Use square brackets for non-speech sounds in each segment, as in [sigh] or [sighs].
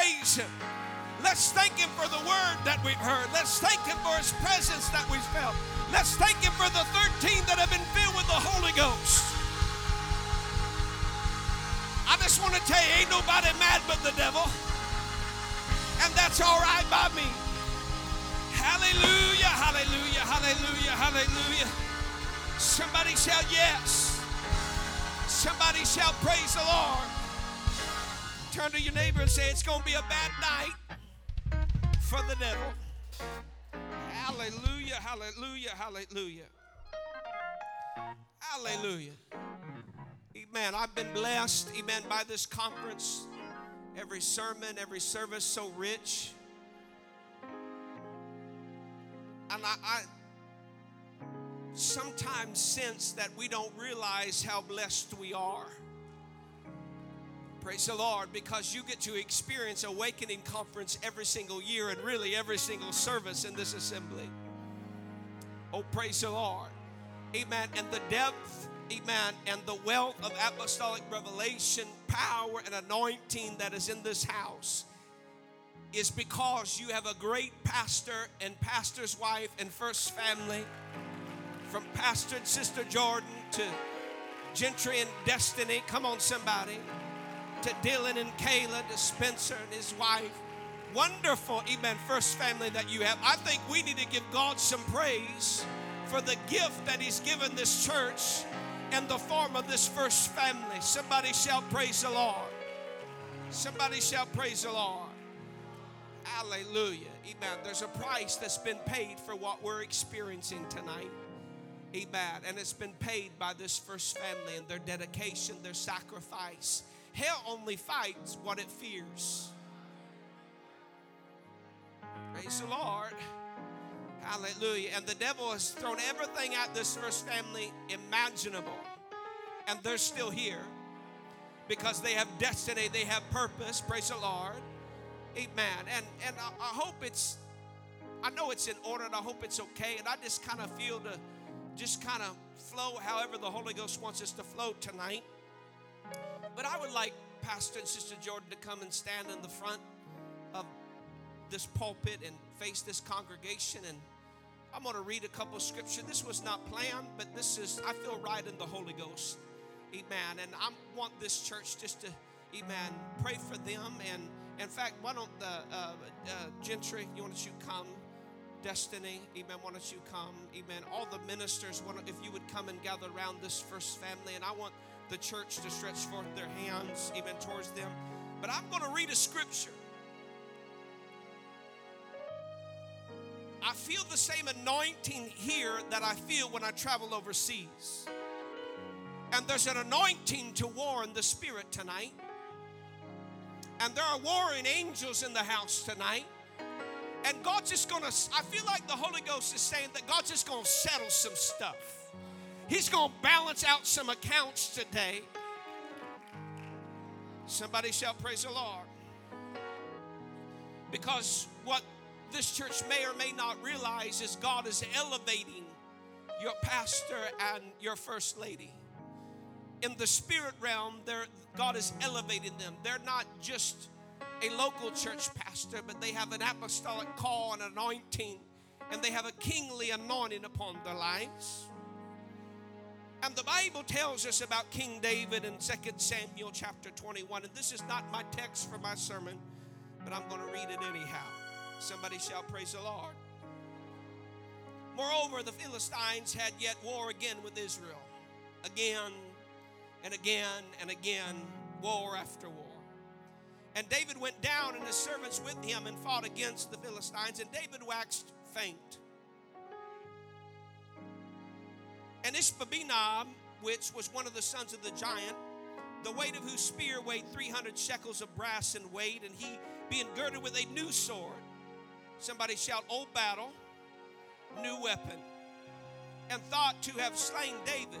Praise him. Let's thank him for the word that we've heard. Let's thank him for his presence that we've felt. Let's thank him for the 13 that have been filled with the Holy Ghost. I just want to tell you, ain't nobody mad but the devil. And that's all right by me. Hallelujah, hallelujah, hallelujah, hallelujah. Somebody shout yes. Somebody shout praise the Lord. Turn to your neighbor and say, It's going to be a bad night for the devil. Hallelujah, hallelujah, hallelujah. Hallelujah. Amen. I've been blessed, amen, by this conference. Every sermon, every service so rich. And I, I sometimes sense that we don't realize how blessed we are. Praise the Lord, because you get to experience Awakening Conference every single year and really every single service in this assembly. Oh, praise the Lord. Amen. And the depth, amen, and the wealth of apostolic revelation, power, and anointing that is in this house is because you have a great pastor and pastor's wife and first family from Pastor and Sister Jordan to Gentry and Destiny. Come on, somebody. To Dylan and Kayla, to Spencer and his wife. Wonderful, amen, first family that you have. I think we need to give God some praise for the gift that He's given this church and the form of this first family. Somebody shall praise the Lord. Somebody shall praise the Lord. Hallelujah. Amen. There's a price that's been paid for what we're experiencing tonight. Amen. And it's been paid by this first family and their dedication, their sacrifice. Hell only fights what it fears. Praise the Lord. Hallelujah. And the devil has thrown everything at this first family imaginable. And they're still here because they have destiny, they have purpose. Praise the Lord. Amen. And and I, I hope it's I know it's in order and I hope it's okay. And I just kind of feel to just kind of flow however the Holy Ghost wants us to flow tonight. But I would like Pastor and Sister Jordan to come and stand in the front of this pulpit and face this congregation and I'm going to read a couple of scripture. This was not planned, but this is I feel right in the Holy Ghost. Amen. And I want this church just to, amen, pray for them. And in fact, why don't the uh, uh, Gentry, you want you come? Destiny, amen. Why don't you come? Amen. All the ministers, if you would come and gather around this first family, and I want the church to stretch forth their hands, even towards them. But I'm going to read a scripture. I feel the same anointing here that I feel when I travel overseas. And there's an anointing to warn the spirit tonight. And there are warring angels in the house tonight. And God's just gonna, I feel like the Holy Ghost is saying that God's just gonna settle some stuff. He's gonna balance out some accounts today. Somebody shall praise the Lord. Because what this church may or may not realize is God is elevating your pastor and your first lady. In the spirit realm, God is elevating them. They're not just a local church pastor, but they have an apostolic call and anointing, and they have a kingly anointing upon their lives. And the Bible tells us about King David in 2 Samuel chapter 21. And this is not my text for my sermon, but I'm going to read it anyhow. Somebody shall praise the Lord. Moreover, the Philistines had yet war again with Israel. Again and again and again, war after war. And David went down and his servants with him and fought against the Philistines, and David waxed faint. And Ishbosheth, which was one of the sons of the giant, the weight of whose spear weighed 300 shekels of brass in weight, and he being girded with a new sword, Somebody shout, Old battle, new weapon. And thought to have slain David.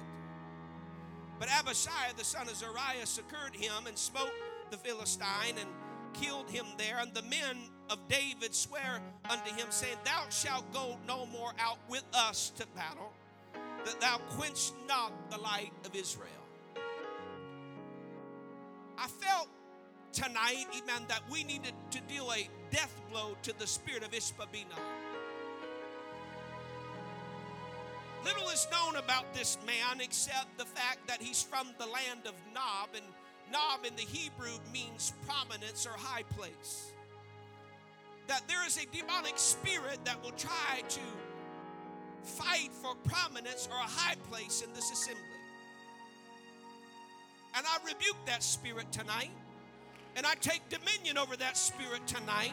But Abishai, the son of Zeruiah, succored him and smote the Philistine and killed him there. And the men of David swear unto him, saying, Thou shalt go no more out with us to battle, that thou quench not the light of Israel. I felt tonight, amen, that we needed to deal a death blow to the spirit of Ishbosheth. Little is known about this man except the fact that he's from the land of Nob, and Nob in the Hebrew means prominence or high place. That there is a demonic spirit that will try to fight for prominence or a high place in this assembly. And I rebuke that spirit tonight. And I take dominion over that spirit tonight.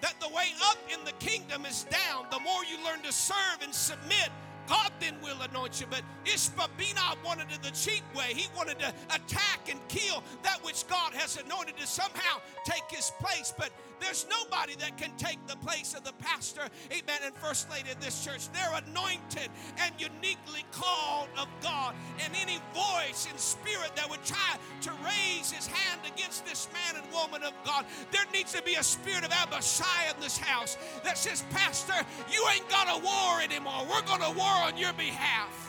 That the way up in the kingdom is down. The more you learn to serve and submit, God then will anoint you. But Ishbosheth wanted it the cheap way. He wanted to attack and kill that which God has anointed to somehow take his place. But there's nobody that can take the place of the pastor, amen, and first lady of this church. They're anointed and uniquely called of God. And any voice and spirit that would try to raise his hand against this man and woman of God, there needs to be a spirit of Abishai in this house that says, Pastor, you ain't got a war anymore. We're going to war on your behalf.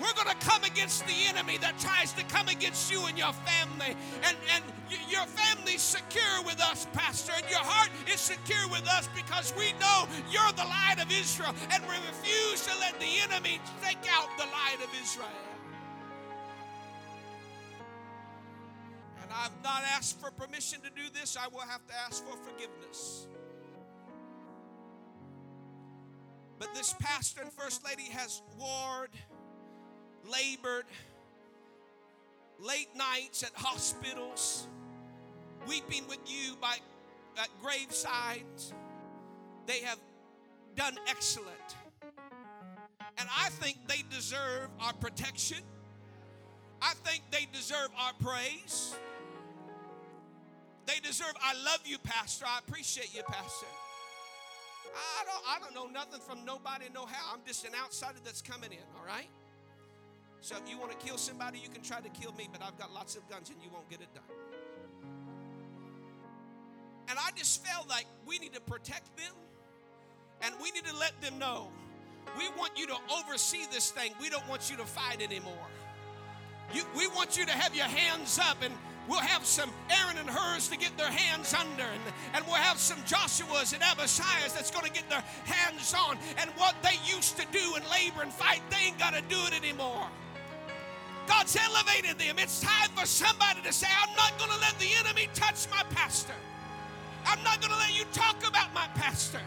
We're going to come against the enemy that tries to come against you and your family. And, and your family's secure with us, Pastor, and your heart is secure with us because we know you're the light of Israel, and we refuse to let the enemy take out the light of Israel. And I've not asked for permission to do this, I will have to ask for forgiveness. But this pastor and first lady has warred labored, late nights at hospitals, weeping with you by at gravesides. They have done excellent. And I think they deserve our protection. I think they deserve our praise. They deserve, I love you, Pastor. I appreciate you, Pastor. I don't, I don't know nothing from nobody, no how. I'm just an outsider that's coming in, all right? So if you want to kill somebody, you can try to kill me, but I've got lots of guns and you won't get it done. And I just felt like we need to protect them and we need to let them know we want you to oversee this thing. We don't want you to fight anymore. You, we want you to have your hands up and We'll have some Aaron and Hurs to get their hands under, and, and we'll have some Joshuas and Abishai's that's going to get their hands on. And what they used to do and labor and fight, they ain't got to do it anymore. God's elevated them. It's time for somebody to say, I'm not going to let the enemy touch my pastor. I'm not going to let you talk about my pastor.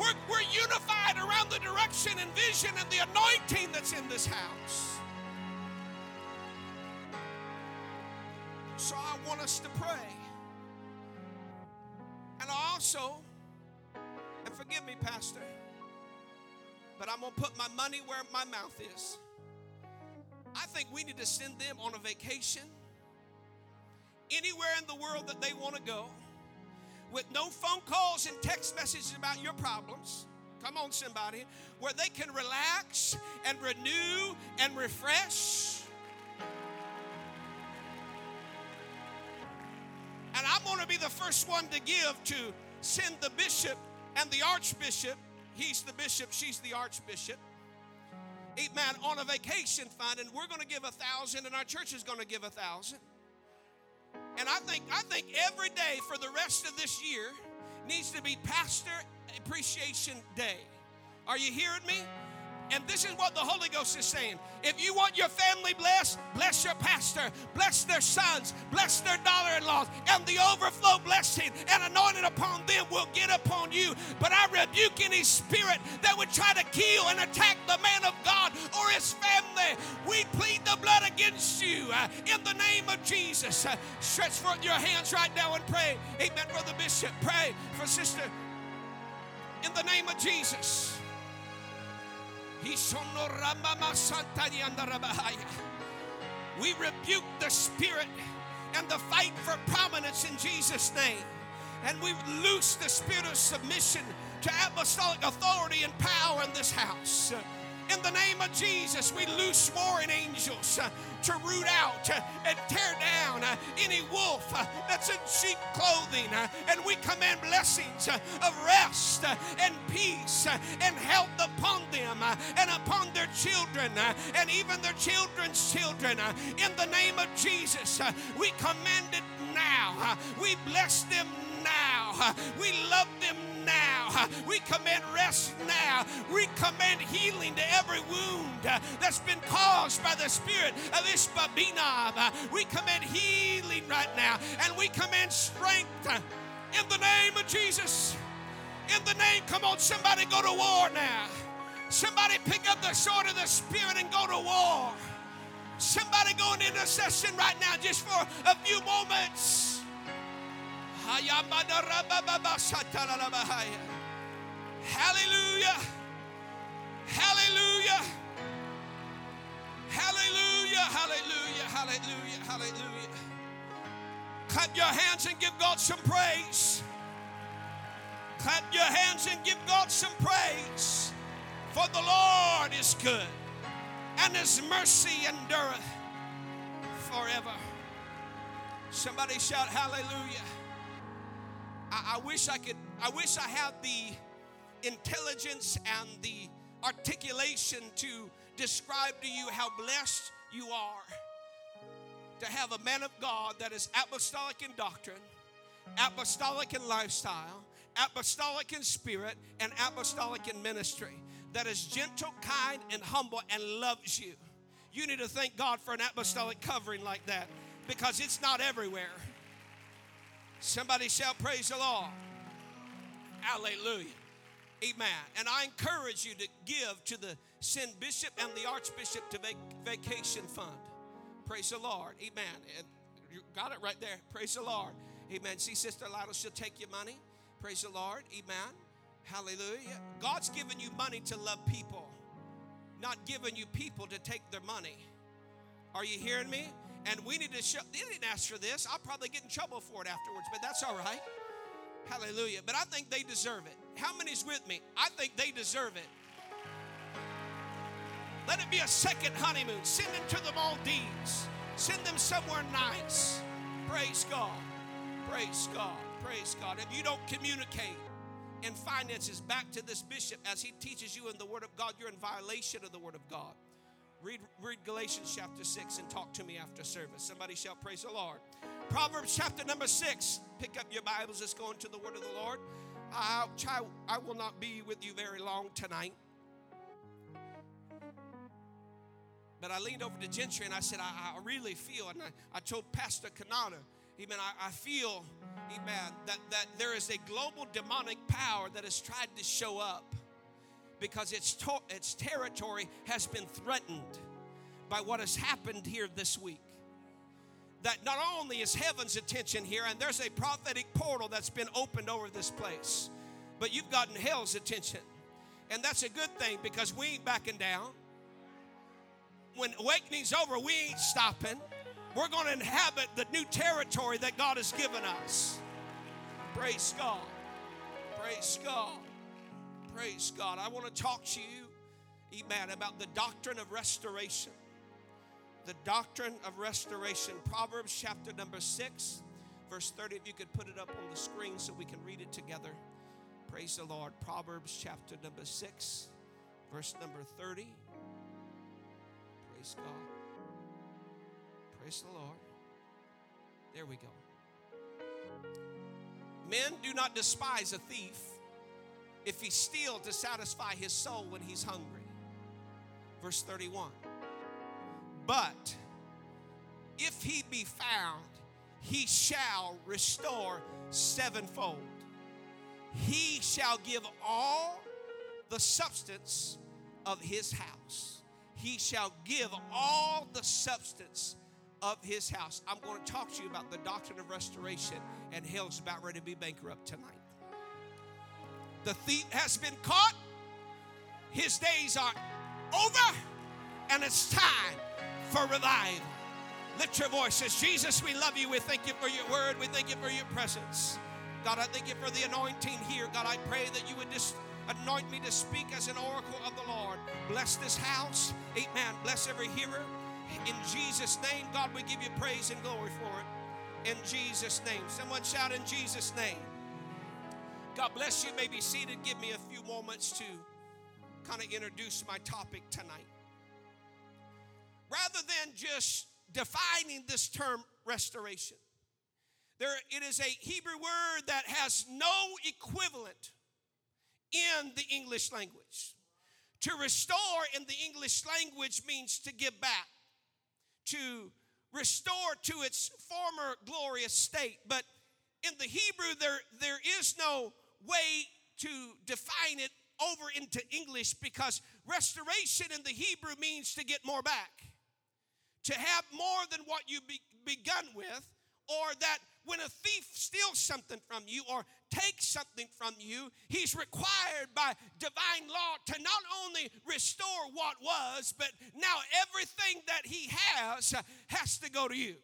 We're, we're unified around the direction and vision and the anointing that's in this house. So I want us to pray. And also, and forgive me, Pastor, but I'm going to put my money where my mouth is. I think we need to send them on a vacation anywhere in the world that they want to go with no phone calls and text messages about your problems. Come on, somebody. Where they can relax and renew and refresh. And I'm going to be the first one to give to send the bishop and the archbishop. He's the bishop, she's the archbishop. Amen. On a vacation fund, and we're going to give a thousand, and our church is going to give a thousand. And I think I think every day for the rest of this year needs to be Pastor Appreciation Day. Are you hearing me? And this is what the Holy Ghost is saying. If you want your family blessed, bless your pastor, bless their sons, bless their daughter in laws, and the overflow blessing and anointing upon them will get upon you. But I rebuke any spirit that would try to kill and attack the man of God or his family. We plead the blood against you uh, in the name of Jesus. Uh, stretch forth your hands right now and pray. Amen, Brother Bishop. Pray for Sister in the name of Jesus. We rebuke the spirit and the fight for prominence in Jesus' name. And we loose the spirit of submission to apostolic authority and power in this house. In the name of Jesus, we loose warring angels uh, to root out uh, and tear down uh, any wolf uh, that's in sheep clothing. Uh, and we command blessings uh, of rest and peace and health upon them and upon their children and even their children's children. In the name of Jesus, we command it now. We bless them now. We love them now. We command rest. We command healing to every wound uh, that's been caused by the spirit of Ishbi-benob. Uh, we command healing right now. And we command strength uh, in the name of Jesus. In the name, come on, somebody go to war now. Somebody pick up the sword of the Spirit and go to war. Somebody go in intercession right now just for a few moments. Hallelujah. Hallelujah. Hallelujah. Hallelujah. Hallelujah. Hallelujah. Clap your hands and give God some praise. Clap your hands and give God some praise. For the Lord is good, and his mercy endureth forever. Somebody shout hallelujah. I, I wish I could, I wish I had the intelligence and the articulation to describe to you how blessed you are to have a man of God that is apostolic in doctrine, apostolic in lifestyle, apostolic in spirit, and apostolic in ministry. That is gentle, kind, and humble and loves you. You need to thank God for an apostolic covering like that because it's not everywhere. Somebody shout, Praise the Lord. Hallelujah. Amen. And I encourage you to give to the send bishop and the archbishop to vac- vacation fund. Praise the Lord. Amen. And you got it right there. Praise the Lord. Amen. See, Sister Lila, she'll take your money. Praise the Lord. Amen. Hallelujah. God's given you money to love people, not giving you people to take their money. Are you hearing me? And we need to show, they didn't ask for this. I'll probably get in trouble for it afterwards, but that's all right. Hallelujah. But I think they deserve it. How many's with me? I think they deserve it. Let it be a second honeymoon. Send them to the Maldives. Send them somewhere nice. Praise God. Praise God. Praise God. If you don't communicate in finances back to this bishop as he teaches you in the Word of God, you're in violation of the Word of God. Read, read Galatians chapter 6 and talk to me after service. Somebody shall praise the Lord. Proverbs chapter number 6. Pick up your Bibles. Let's go into the word of the Lord. I, I will not be with you very long tonight. But I leaned over to Gentry and I said, I, I really feel, and I, I told Pastor Kanata, amen, I, I feel, amen, that, that there is a global demonic power that has tried to show up because its, to- its territory has been threatened by what has happened here this week. That not only is heaven's attention here, and there's a prophetic portal that's been opened over this place, but you've gotten hell's attention. And that's a good thing because we ain't backing down. When awakening's over, we ain't stopping. We're going to inhabit the new territory that God has given us. Praise God. Praise God. Praise God. I want to talk to you, amen, about the doctrine of restoration. The doctrine of restoration. Proverbs chapter number 6, verse 30. If you could put it up on the screen so we can read it together. Praise the Lord. Proverbs chapter number 6, verse number 30. Praise God. Praise the Lord. There we go. Men do not despise a thief if he steal to satisfy his soul when he's hungry. Verse 31. But if he be found, he shall restore sevenfold. He shall give all the substance of his house. He shall give all the substance of his house. I'm going to talk to you about the doctrine of restoration, and hell's about ready to be bankrupt tonight. The thief has been caught, his days are over, and it's time for revival. Lift your voices. Jesus, we love you. We thank you for your word. We thank you for your presence. God, I thank you for the anointing here. God, I pray that you would just anoint me to speak as an oracle of the Lord. Bless this house. Amen. Bless every hearer. In Jesus' name, God, we give you praise and glory for it. In Jesus' name. Someone shout in Jesus' name. God bless you. you may be seated. Give me a few moments to kind of introduce my topic tonight. Rather than just defining this term restoration, there, it is a Hebrew word that has no equivalent in the English language. To restore in the English language means to give back, to restore to its former glorious state. But in the Hebrew, there, there is no way to define it over into English because restoration in the Hebrew means to get more back, to have more than what you be, begun with, or that when a thief steals something from you or takes something from you, he's required by divine law to not only restore what was, but now everything that he has uh, has to go to you.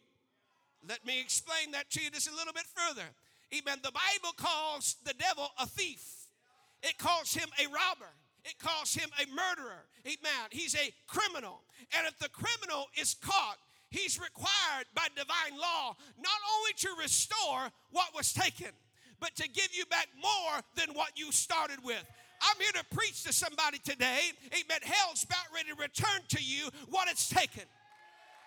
Let me explain that to you just a little bit further. Amen. The Bible calls the devil a thief, it calls him a robber. It calls him a murderer. Amen. He's a criminal. And if the criminal is caught, he's required by divine law not only to restore what was taken, but to give you back more than what you started with. I'm here to preach to somebody today. Amen. Hell's about ready to return to you what it's taken.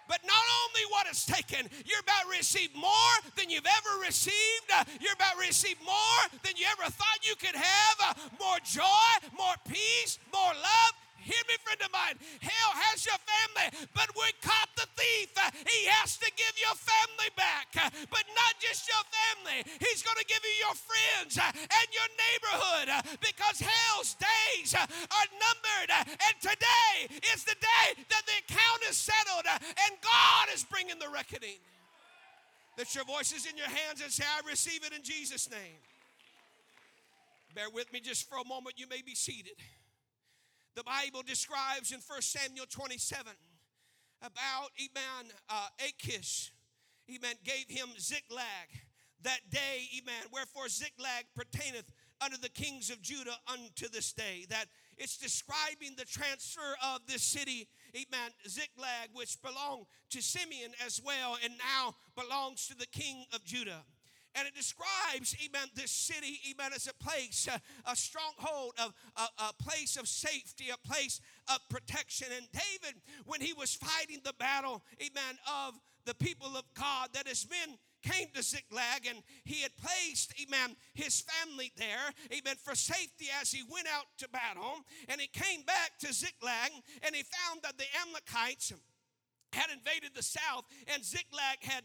But not only what is taken, you're about to receive more than you've ever received. Uh, you're about to receive more than you ever thought you could have. Uh, more joy, more peace, more love. Hear me, friend of mine. Hell has your family, but we caught the thief. He has to give your family back, but not just your family. He's going to give you your friends and your neighborhood because hell's days are numbered. And today is the day that the account is settled and God is bringing the reckoning. That your voice is in your hands and say, I receive it in Jesus' name. Bear with me just for a moment. You may be seated. The Bible describes in 1 Samuel 27 about, amen, uh, Achish, amen, gave him Ziklag that day, amen. Wherefore Ziklag pertaineth unto the kings of Judah unto this day. That it's describing the transfer of this city, amen, Ziklag, which belonged to Simeon as well, and now belongs to the king of Judah. And it describes, amen, this city, amen, as a place, uh, a stronghold of a, a place of safety, a place of protection. And David, when he was fighting the battle, amen, of the people of God, that his men came to Ziklag and he had placed, amen, his family there, amen, for safety as he went out to battle. And he came back to Ziklag and he found that the Amalekites had invaded the south and Ziklag had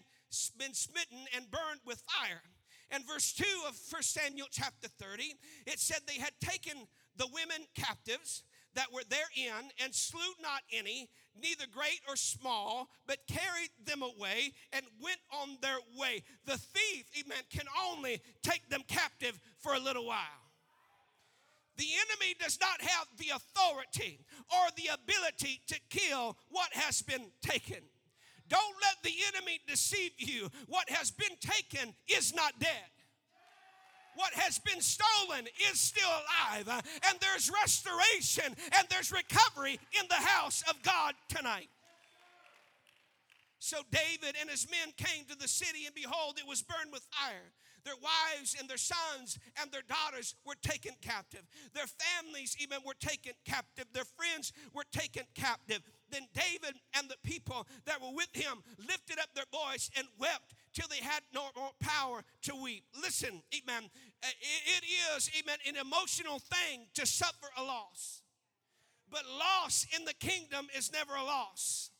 been smitten and burned with fire. And verse 2 of 1 Samuel chapter 30, it said they had taken the women captives that were therein and slew not any, neither great or small, but carried them away and went on their way. The thief, amen, can only take them captive for a little while. The enemy does not have the authority or the ability to kill what has been taken. Don't let the enemy deceive you. What has been taken is not dead. What has been stolen is still alive. And there's restoration and there's recovery in the house of God tonight. So David and his men came to the city, and behold, it was burned with fire. Their wives and their sons and their daughters were taken captive. Their families even were taken captive. Their friends were taken captive. Then David and the people that were with him lifted up their voice and wept till they had no more power to weep. Listen, amen. Uh, it is, amen, an emotional thing to suffer a loss. But loss in the kingdom is never a loss.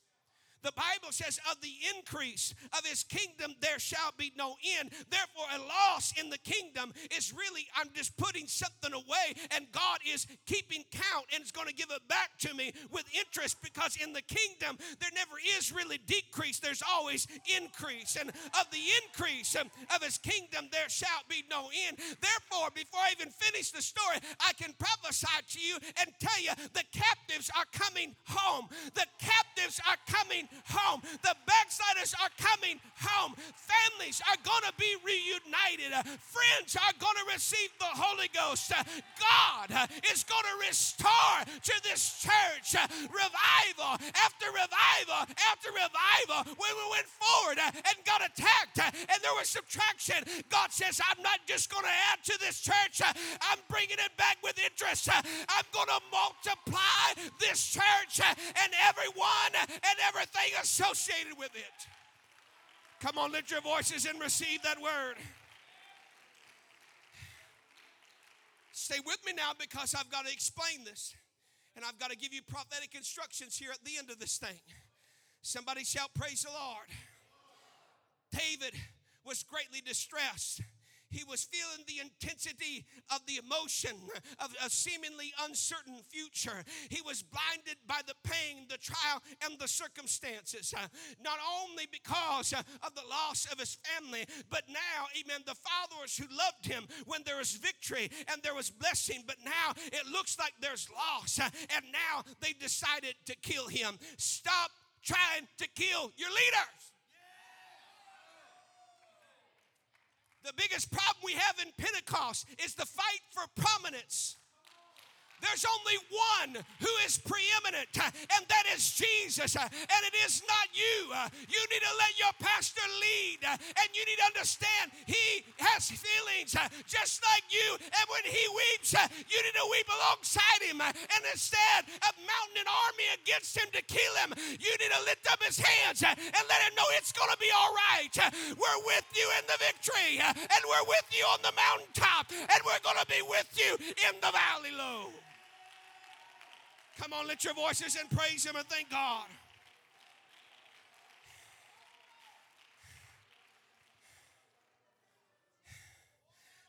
The Bible says, of the increase of his kingdom, there shall be no end. Therefore, a loss in the kingdom is really, I'm just putting something away, and God is keeping count and is going to give it back to me with interest because in the kingdom, there never is really decrease, there's always increase. And of the increase of his kingdom, there shall be no end. Therefore, before I even finish the story, I can prophesy to you and tell you the captives are coming home. The captives are coming home. The backsliders are coming home. Families are going to be reunited. Friends are going to receive the Holy Ghost. God is going to restore to this church revival after revival after revival. When we went forward and got attacked and there was subtraction, God says, I'm not just going to add to this church, I'm bringing it back with interest. I'm going to multiply this church and everyone and everything associated with it. Come on, lift your voices and receive that word. Stay with me now because I've got to explain this. And I've got to give you prophetic instructions here at the end of this thing. Somebody shout, Praise the Lord. David was greatly distressed he was feeling the intensity of the emotion of a seemingly uncertain future. He was blinded by the pain, the trial, and the circumstances. Uh, not only because uh, of the loss of his family, but now, amen, the followers who loved him when there was victory and there was blessing, but now it looks like there's loss. Uh, and now they decided to kill him. Stop trying to kill your leaders. The biggest problem we have in Pentecost is the fight for prominence. There's only one who is preeminent, uh, and that is Jesus. Uh, and it is not you. Uh, you need to let your pastor lead, and you need to understand he has feelings just like you. And when he weeps, you need to weep alongside him. And instead of mounting an army against him to kill him, you need to lift up his hands and let him know it's going to be all right. We're with you in the victory, and we're with you on the mountaintop, and we're going to be with you in the valley low. Come on, lift your voices and praise Him and thank God.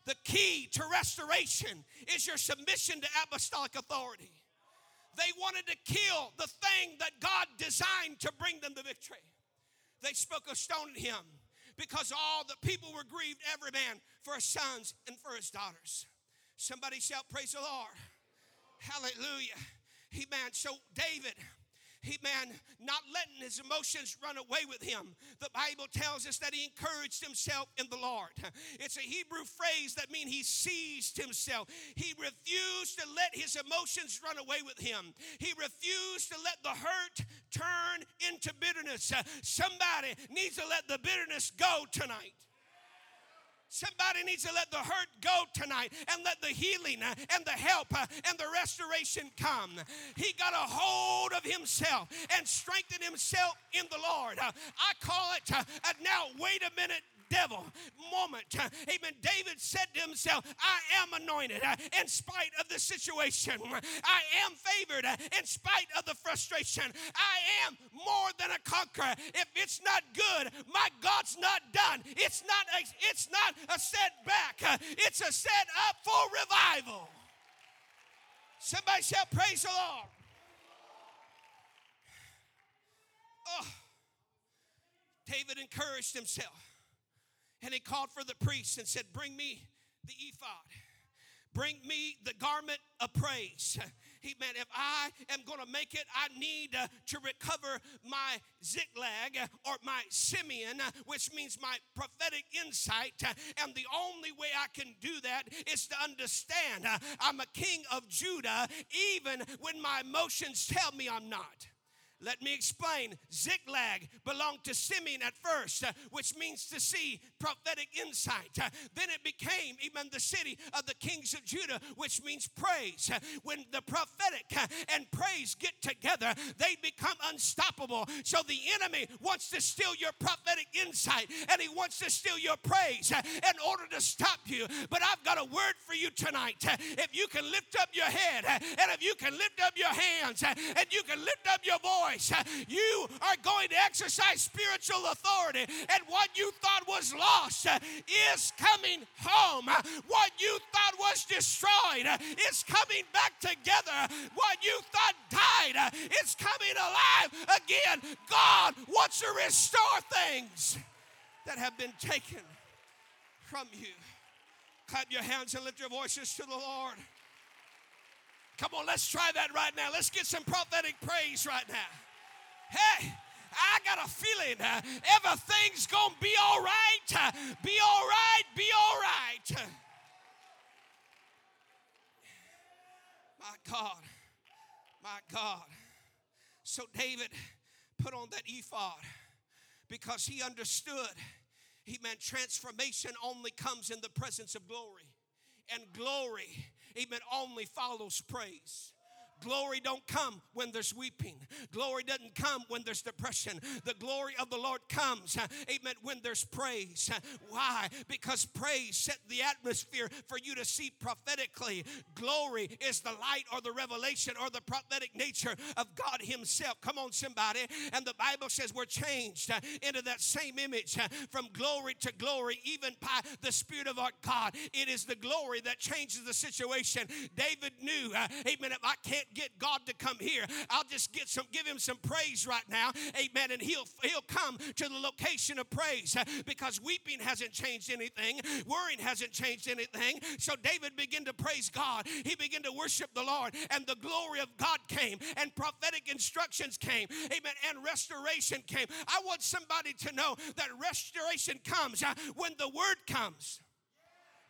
The key to restoration is your submission to apostolic authority. They wanted to kill the thing that God designed to bring them the victory. They spoke of stoning him because all the people were grieved, every man for his sons and for his daughters. Somebody shout, Praise the Lord. Hallelujah. He man, so David, he man, not letting his emotions run away with him. The Bible tells us that he encouraged himself in the Lord. It's a Hebrew phrase that means he seized himself. He refused to let his emotions run away with him. He refused to let the hurt turn into bitterness. Somebody needs to let the bitterness go tonight. Somebody needs to let the hurt go tonight and let the healing uh, and the help uh, and the restoration come. He got a hold of himself and strengthened himself in the Lord. Uh, I call it a now, wait a minute, devil moment. Amen. David said to himself, I am anointed uh, in spite of the situation. I am favored uh, in spite of the frustration. I am more than a conqueror. If it's not good, my God's not done. It's not a, it's not a setback. Uh, it's a set up for revival. Somebody shall praise the Lord. Oh. David encouraged himself. And he called for the priests and said, Bring me the ephod. Bring me the garment of praise. [laughs] He meant if I am going to make it, I need uh, to recover my Ziklag or my Simeon, which means my prophetic insight. And the only way I can do that is to understand I'm a king of Judah, even when my emotions tell me I'm not. Let me explain. Ziklag belonged to Simeon at first, uh, which means to see prophetic insight. Uh, then it became even the city of the kings of Judah, which means praise. Uh, when the prophetic and praise get together, they become unstoppable. So the enemy wants to steal your prophetic insight and he wants to steal your praise in order to stop you. But I've got a word for you tonight. If you can lift up your head and if you can lift up your hands and you can lift up your voice, You are going to exercise spiritual authority, and what you thought was lost is coming home. What you thought was destroyed is coming back together. What you thought died is coming alive again. God wants to restore things that have been taken from you. Clap your hands and lift your voices to the Lord. Come on, let's try that right now. Let's get some prophetic praise right now. Hey, I got a feeling uh, everything's to be all right. Uh, be all right. Be all right. My God. My God. So David put on that ephod because he understood. He meant transformation only comes in the presence of glory. And glory amen, only follows praise. Glory don't come when there's weeping. Glory doesn't come when there's depression. The glory of the Lord comes, uh, amen, when there's praise. Uh, why? Because praise set the atmosphere for you to see prophetically. Glory is the light or the revelation or the prophetic nature of God Himself. Come on, somebody. And the Bible says we're changed uh, into that same image from glory to glory, even by the Spirit of our God. It is the glory that changes the situation. David knew, amen, if I can't get God to come here. I'll just get some, give him some praise right now. Amen. And he'll he'll come to the location of praise because weeping hasn't changed anything, worrying hasn't changed anything. So David began to praise God. He began to worship the Lord, and the glory of God came, and prophetic instructions came. Amen. And restoration came. I want somebody to know that restoration comes uh, when the word comes,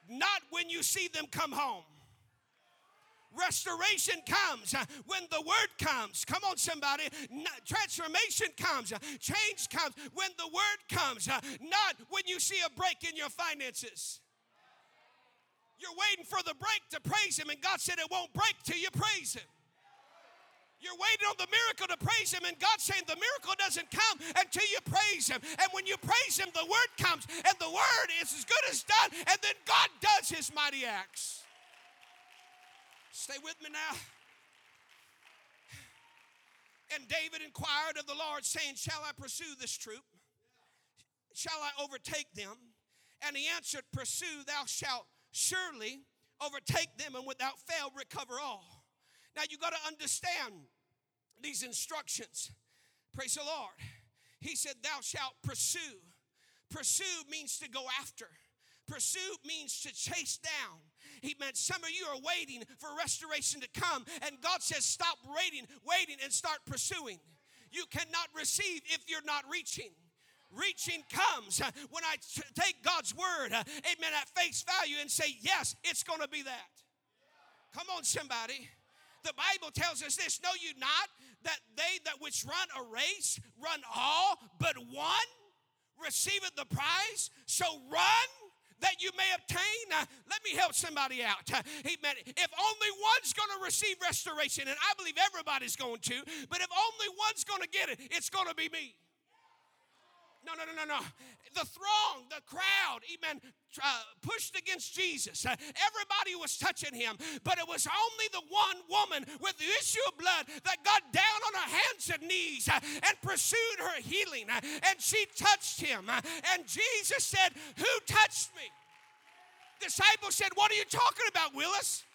not when you see them come home. Restoration comes uh, when the word comes. Come on, somebody. Transformation comes. Uh, change comes when the word comes, uh, not when you see a break in your finances. You're waiting for the break to praise Him, and God said it won't break till you praise Him. You're waiting on the miracle to praise Him, and God's saying the miracle doesn't come until you praise Him. And when you praise Him, the word comes, and the word is as good as done, and then God does His mighty acts. Stay with me now. And David inquired of the Lord, saying, Shall I pursue this troop? Shall I overtake them? And he answered, Pursue, thou shalt surely overtake them, and without fail recover all. Now you got to understand these instructions. Praise the Lord. He said, Thou shalt pursue. Pursue means to go after. Pursue means to chase down. He meant some of you are waiting for restoration to come, and God says, Stop waiting, waiting, and start pursuing. You cannot receive if you're not reaching. Reaching comes uh, when I take God's word, uh, amen, at face value and say, Yes, it's going to be that. Come on, somebody. The Bible tells us this Know you not that they that which run a race run all, but one receiveth the prize? So run that you may obtain. Uh, let me help somebody out. Uh, amen. If only one's going to receive restoration, and I believe everybody's going to, but if only one's going to get it, it's going to be me. No, no, no, no, no. The throng, the crowd, amen, uh, pushed against Jesus. Uh, everybody was touching him, but it was only the one woman with the issue of blood that got down on her hands and knees uh, and pursued her healing. Uh, and she touched him. Uh, and Jesus said, Who touched me? Disciples said, What are you talking about, Willis?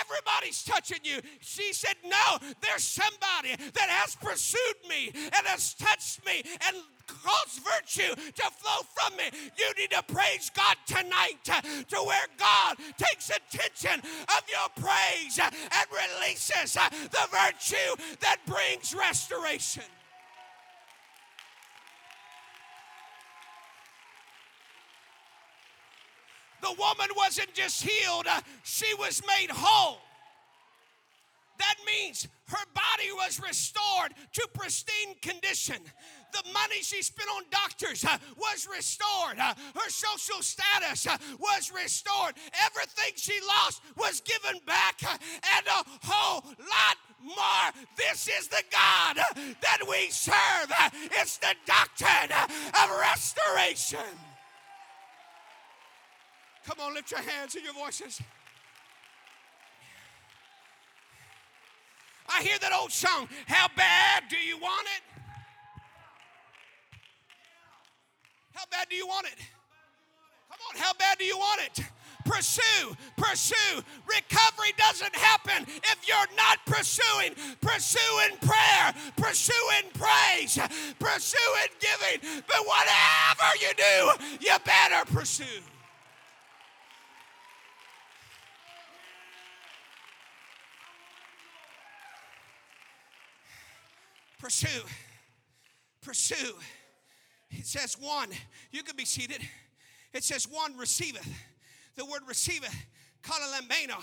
Everybody's touching you. She said, No, there's somebody that has pursued me and has touched me and caused virtue to flow from me. You need to praise God tonight to where God takes attention of your praise and releases the virtue that brings restoration. The woman wasn't just healed, uh, she was made whole. That means her body was restored to pristine condition. The money she spent on doctors uh, was restored. Uh, her social status was restored. Everything she lost was given back and a whole lot more. This is the God that we serve. It's the doctrine of restoration. Come on, lift your hands and your voices. I hear that old song, How Bad Do You Want It? How bad do you want it? Come on, how bad do you want it? Pursue, pursue. Recovery doesn't happen if you're not pursuing. Pursue in prayer, pursue in praise, pursue in giving. But whatever you do, you better pursue. Pursue. Pursue. It says one. You can be seated. It says one receiveth. The word receiveth, kalalambeno,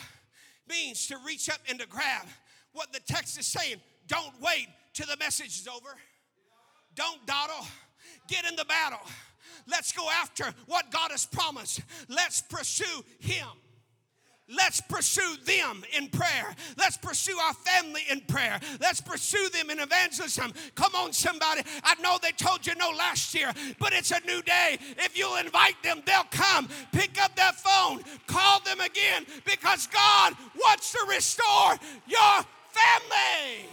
means to reach up and to grab. What the text is saying, don't wait till the message is over. Don't dawdle. Get in the battle. Let's go after what God has promised. Let's pursue Him. Let's pursue them in prayer. Let's pursue our family in prayer. Let's pursue them in evangelism. Come on, somebody. I know they told you no last year, but it's a new day. If you'll invite them, they'll come. Pick up that phone, call them again because God wants to restore your family.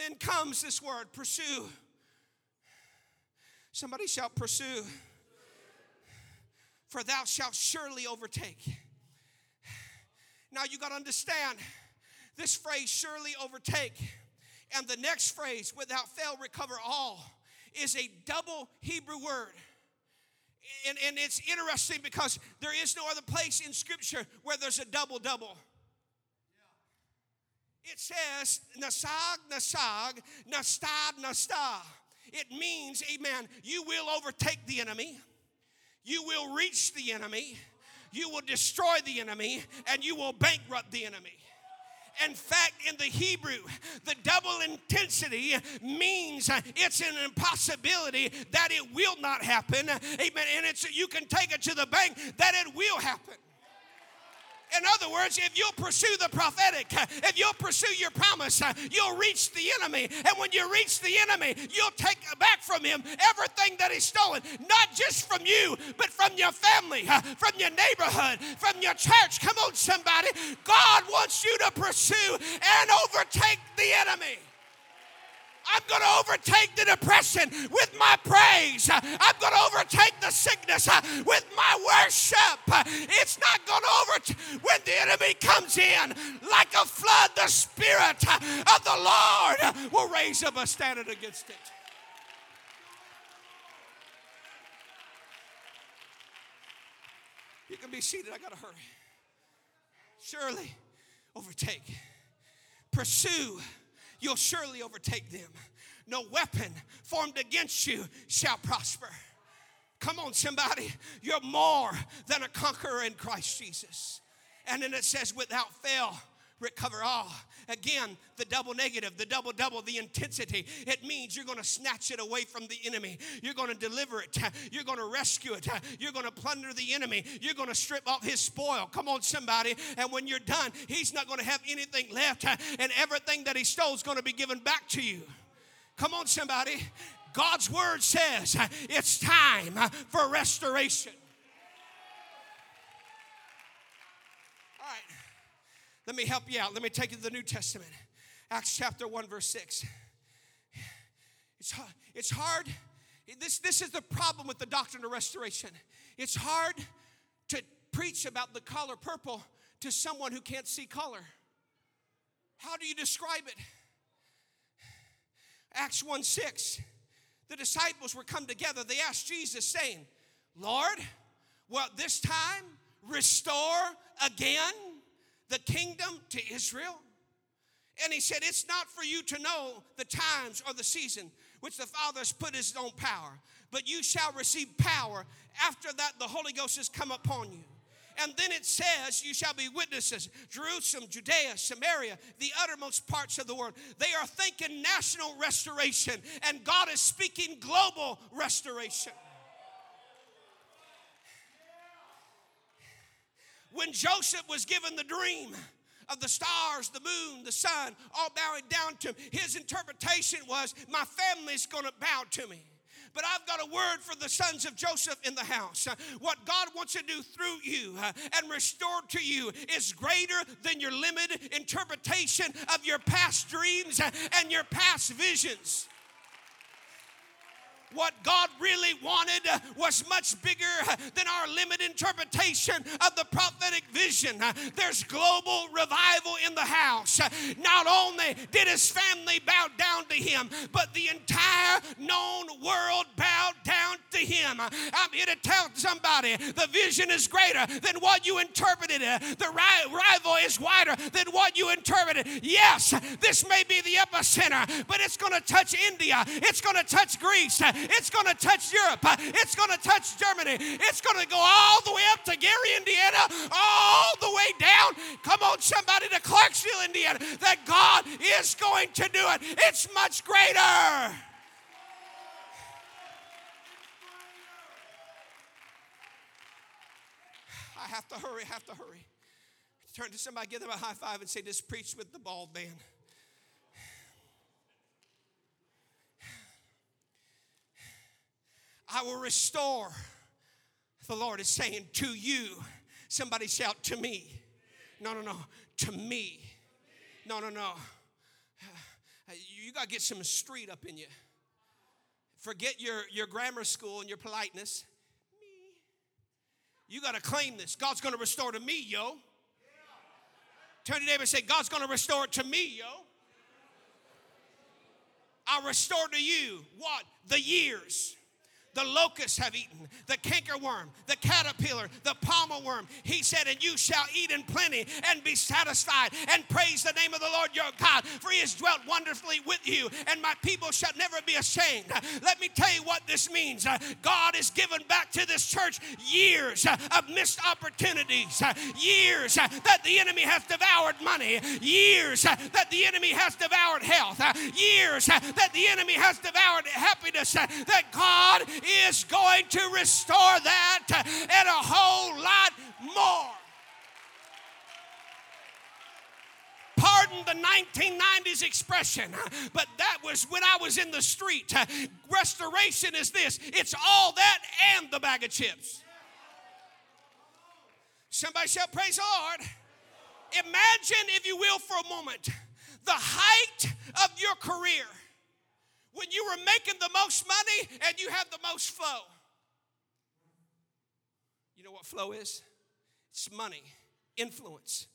Then comes this word pursue. Somebody shall pursue. For thou shalt surely overtake. Now you got to understand this phrase, surely overtake, and the next phrase, without fail recover all, is a double Hebrew word. And, and it's interesting because there is no other place in Scripture where there's a double double. It says, Nasag, Nasag, Nastad, Nastah. It means, amen, you will overtake the enemy, you will reach the enemy, you will destroy the enemy, and you will bankrupt the enemy. In fact, in the Hebrew, the double intensity means uh, it's an impossibility that it will not happen. Amen. And it's you can take it to the bank that it will happen. In other words, if you'll pursue the prophetic, if you'll pursue your promise, you'll reach the enemy. And when you reach the enemy, you'll take back from him everything that he's stolen, not just from you, but from your family, from your neighborhood, from your church. Come on, somebody. God wants you to pursue and overtake the enemy. I'm going to overtake the depression with my praise. I'm going to overtake the sickness uh, with my worship. It's not going to overtake when the enemy comes in like a flood. The Spirit uh, of the Lord will raise up a standard against it. You can be seated. I got to hurry. Surely overtake, pursue you'll surely overtake them. No weapon formed against you shall prosper. Come on, somebody. You're more than a conqueror in Christ Jesus. And then it says, without fail, recover all. Ah, again, the double negative, the double double, the intensity. It means you're going to snatch it away from the enemy. You're going to deliver it. You're going to rescue it. You're going to plunder the enemy. You're going to strip off his spoil. Come on, somebody. And when you're done, he's not going to have anything left. And everything that he stole is going to be given back to you. Come on, somebody. God's word says it's time for restoration. All right. Let me help you out. Let me take you to the New Testament. Acts chapter 1, verse 6. It's hard. It's hard. This, this is the problem with the doctrine of restoration. It's hard to preach about the color purple to someone who can't see color. How do you describe it? Acts 1 6. The disciples were come together. They asked Jesus, saying, Lord, will this time restore again the kingdom to Israel? And he said, It's not for you to know the times or the season which the Father has put his own power, but you shall receive power. After that, the Holy Ghost has come upon you. And then it says, You shall be witnesses. Jerusalem, Judea, Samaria, the uttermost parts of the world. They are thinking national restoration, and God is speaking global restoration. When Joseph was given the dream of the stars, the moon, the sun, all bowing down to him, his interpretation was, My family's gonna bow to me. But I've got a word for the sons of Joseph in the house. What God wants to do through you uh, and restore to you is greater than your limited interpretation of your past dreams uh, and your past visions what God really wanted was much bigger than our limited interpretation of the prophetic vision. There's global revival in the house. Not only did his family bow down to him, but the entire known world bowed down to him. I'm here to tell somebody the vision is greater than what you interpreted. The rival is wider than what you interpreted. Yes, this may be the epicenter, but it's going to touch India, it's going to touch Greece, it's going to touch Europe. It's going to touch Germany. It's going to go all the way up to Gary, Indiana, all the way down. Come on, somebody, to Clarksville, Indiana. That God is going to do it. It's much greater. I have to hurry, I have to hurry. Turn to somebody, give them a high five, and say, This preach with the bald man. I will restore. The Lord is saying to you. Somebody shout to me. No, no, no. To me. No, no, no. You got to get some street up in you. Forget your, your grammar school and your politeness. Me. You got to claim this. God's going to restore to me, yo. Turn to neighbor and say, God's going to restore it to me, yo. I'll restore to you what? The years the locusts have eaten, the cankerworm, the caterpillar, the palmer worm. He said, And you shall eat in plenty and be satisfied, and praise the name of the Lord your God, for he has dwelt wonderfully with you, and my people shall never be ashamed. Let me tell you what this means. God has given back to this church years of missed opportunities, years that the enemy has devoured money, years that the enemy has devoured health, years that the enemy has devoured happiness, that God is going to restore that and a whole lot more. Pardon the 1990s expression, but that was when I was in the street. Restoration is this it's all that and the bag of chips. Somebody shall praise the Lord. Imagine, if you will, for a moment, the height of your career when you were making the most money and you have the most flow. You know what flow is? It's money, influence.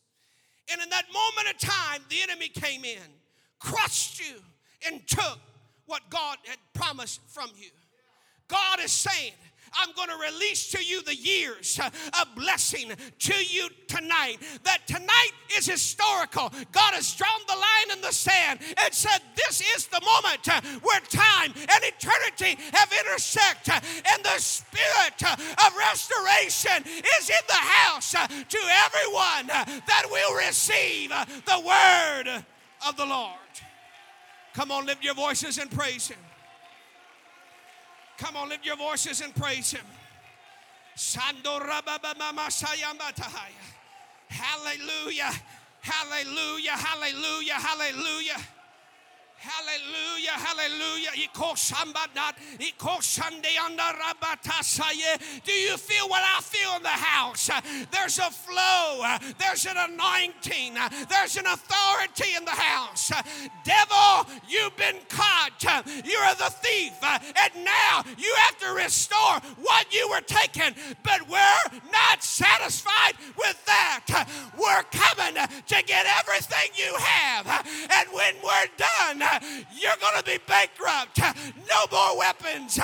And in that moment of time, the enemy came in, crushed you, and took what God had promised from you. God is saying, I'm going to release to you the years uh, of blessing to you tonight. That tonight is historical. God has drawn the line in the sand and said, This is the moment uh, where time and eternity have intersected, uh, and the spirit of restoration is in the house to everyone that will receive the word of the Lord. Come on, lift your voices and praise Him. Come on, lift your voices and praise Him. Hallelujah, hallelujah, hallelujah, hallelujah. Hallelujah, hallelujah. Do you feel what I feel in the house? There's a flow, there's an anointing, there's an authority in the house. Devil, you've been caught. You're the thief, and now you have to restore what you were taken. But we're not satisfied with that. We're coming to get everything you have. And when we're done, you're going to be bankrupt. No more weapons.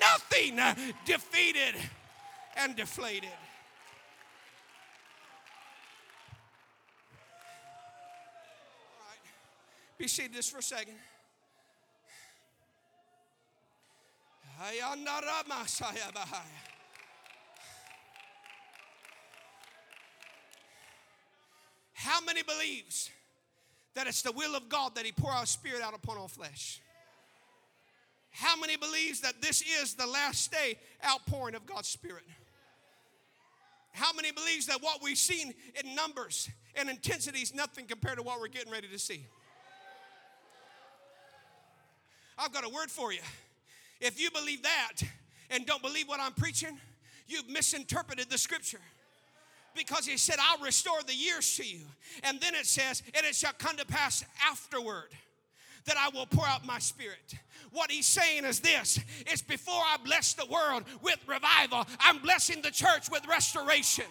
Nothing defeated and deflated. All right. Be seated just for a second. How many believes that it's the will of God that He pour our Spirit out upon all flesh? How many believes that this is the last day outpouring of God's Spirit? How many believes that what we've seen in numbers and intensity is nothing compared to what we're getting ready to see? I've got a word for you. If you believe that and don't believe what I'm preaching, you've misinterpreted the scripture because he said, I'll restore the years to you. And then it says, and it shall come to pass afterward that I will pour out my spirit. What he's saying is this it's before I bless the world with revival, I'm blessing the church with restoration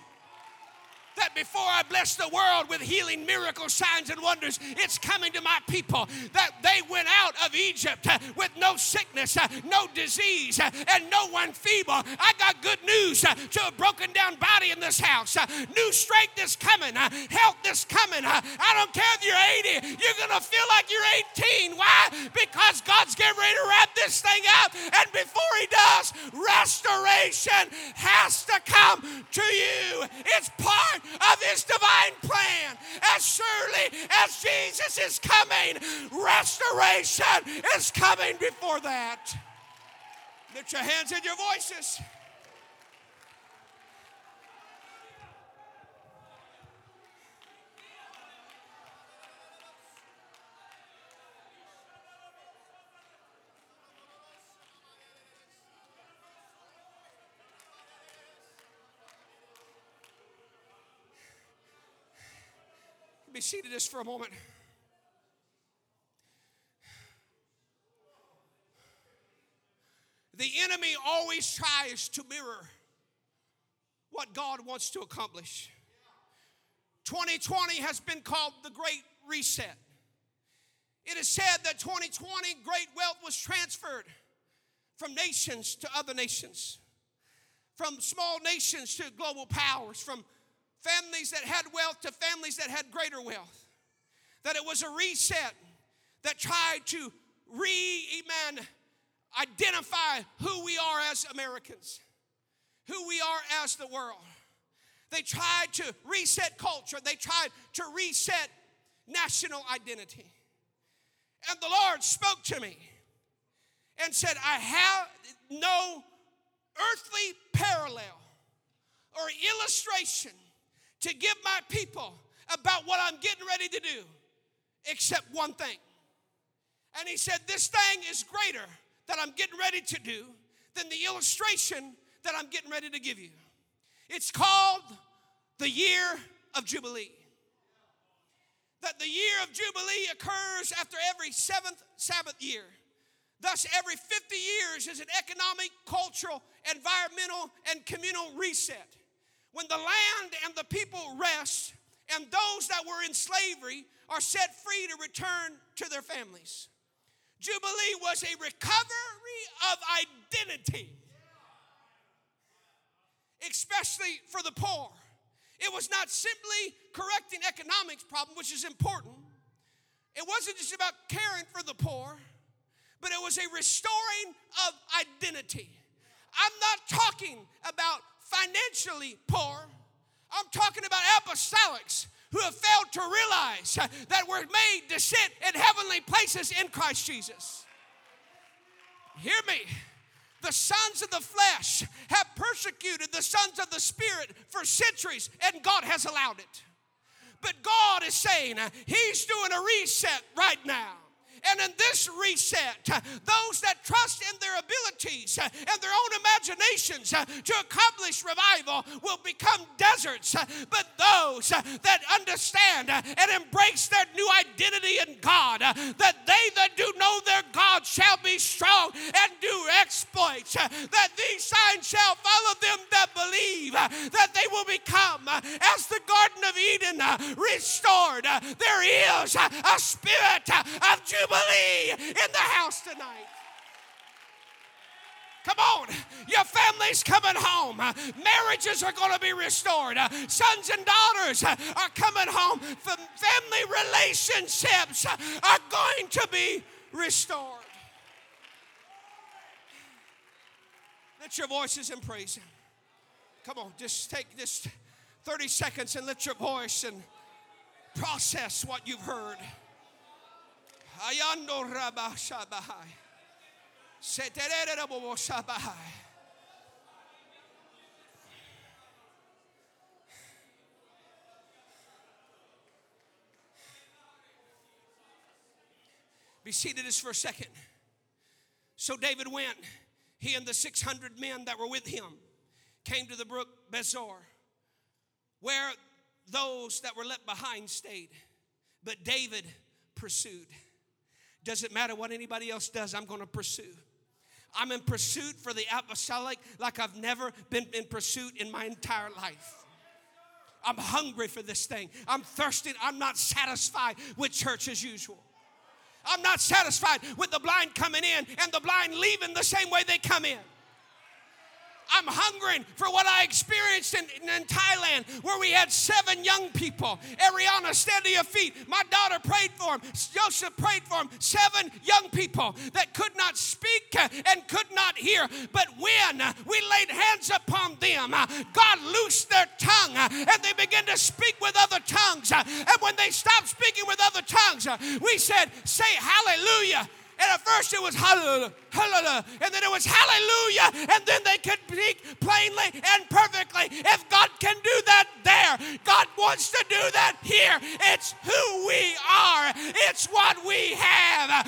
that before I bless the world with healing, miracles, signs, and wonders, it's coming to my people that they went out of Egypt uh, with no sickness, uh, no disease, uh, and no one feeble. I got good news to a broken down body in this house. New strength is coming, health is coming. I don't care if you're 80, you're going to feel like you're 18. Why? Because God's getting ready to wrap this thing up, and before He does, restoration has to come to you. It's part of his divine plan. As surely as Jesus is coming, restoration is coming before that. Lift your hands and your voices. Seated just for a moment. The enemy always tries to mirror what God wants to accomplish. 2020 has been called the Great Reset. It is said that 2020 great wealth was transferred from nations to other nations, from small nations to global powers, from families that had wealth to families that had greater wealth. That it was a reset that tried to re, identify who we are as Americans, who we are as the world. They tried to reset culture, they tried to reset national identity. And the Lord spoke to me and said, I have no earthly parallel or illustration to give my people about what I'm getting ready to do except one thing. And he said, This thing is greater that I'm getting ready to do than the illustration that I'm getting ready to give you. It's called the year of Jubilee. That the year of Jubilee occurs after every seventh Sabbath year. Thus, every 50 years is an economic, cultural, environmental, and communal reset when the land and the people rest and those that were in slavery are set free to return to their families. Jubilee was a recovery of identity. especially for the poor. It was not simply correcting economics problem, which is important. It wasn't just about caring for the poor, but it was a restoring of identity. I'm not talking about financially poor. I'm talking about apostolics who have failed to realize that we're made to sit in heavenly places in Christ Jesus. Hear me. The sons of the flesh have persecuted the sons of the spirit for centuries, and God has allowed it. But God is saying He's doing a reset right now. And in this reset, uh, those that trust in their abilities uh, and their own imaginations uh, to accomplish revival will become deserts. But those that understand and embrace their new identity in God, that they that do know their God shall be strong and do exploits, that these signs shall follow them that believe, that they will become as the Garden of Eden restored. There is a spirit of jubilee in the house tonight. Come on, your family's coming home. Marriages are going to be restored. Sons and daughters are coming home. Family relationships are going to be restored. Lift your voices and praise. Come on, just take this 30 seconds and lift your voice and process what you've heard. Ayando Rabashabahai. Seterere Boboshabahai. Be seated just for a second. So David went, he and the 600 men that were with him came to the brook Besor, where those that were left behind stayed. But David pursued. Doesn't matter what anybody else does, I'm going to pursue. I'm in pursuit for the apostolic like I've never been in pursuit in my entire life. I'm hungry for this thing. I'm thirsty. I'm not satisfied with church as usual. I'm not satisfied with the blind coming in and the blind leaving the same way they come in. I'm hungering for what I experienced in, in, Thailand, where we had seven young people. Ariana, stand to your feet. My daughter prayed for him. Joseph prayed for him. Seven young people that could not speak and could not hear. But when we laid hands upon them, God loosed their tongue and they began to speak with other tongues. And when they stopped speaking with other tongues, we said, Say hallelujah. And at first it was hallelujah, hallelujah, and then it was hallelujah, and then they could speak plainly and perfectly. If God can do that there, God wants to do that here. It's who we are, it's what we have.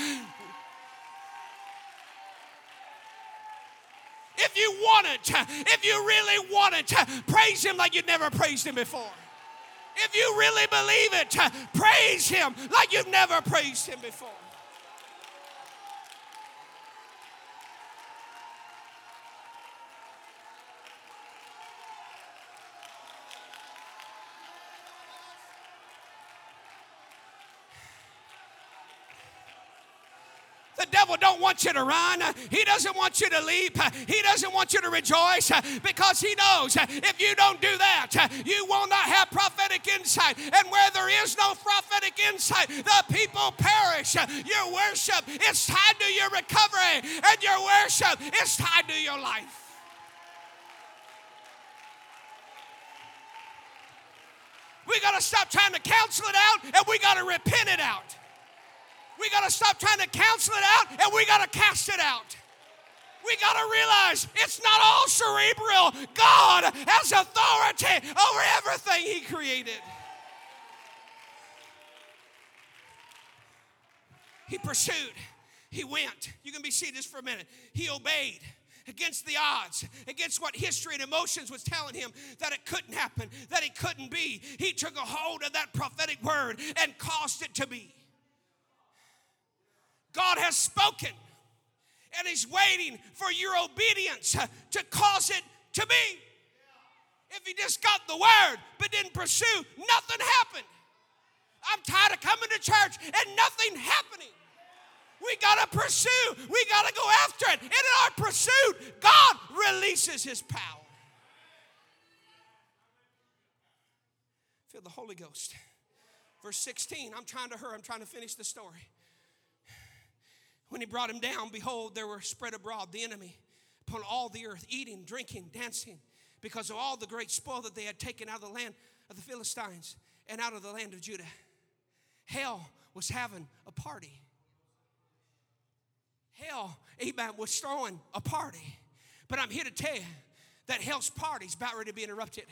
If you want it, if you really want it, praise Him like you've never praised Him before. If you really believe it, praise Him like you've never praised Him before. The devil don't want you to run. He doesn't want you to leap. He doesn't want you to rejoice because he knows if you don't do that, you will not have prophetic insight. And where there is no prophetic insight, the people perish. Your worship is tied to your recovery, and your worship is tied to your life. We got to stop trying to counsel it out and we got to repent it out. We got to stop trying to counsel it out and we got to cast it out. We got to realize it's not all cerebral. God has authority over everything He created. He pursued, He went. You can be seated just for a minute. He obeyed against the odds, against what history and emotions was telling him that it couldn't happen, that it couldn't be. He took a hold of that prophetic word and caused it to be. God has spoken, and He's waiting for your obedience to cause it to be. If you just got the word but didn't pursue, nothing happened. I'm tired of coming to church and nothing happening. We got to pursue. We got to go after it. And in our pursuit, God releases his power. Feel the Holy Ghost. Verse 16, I'm trying to hurry. I'm trying to finish the story. When he brought him down, behold, there were spread abroad the enemy upon all the earth, eating, drinking, dancing, because of all the great spoil that they had taken out of the land of the Philistines and out of the land of Judah. Hell was having a party. Hell, amen, was throwing a party. But I'm here to tell you that hell's party's about ready to be interrupted.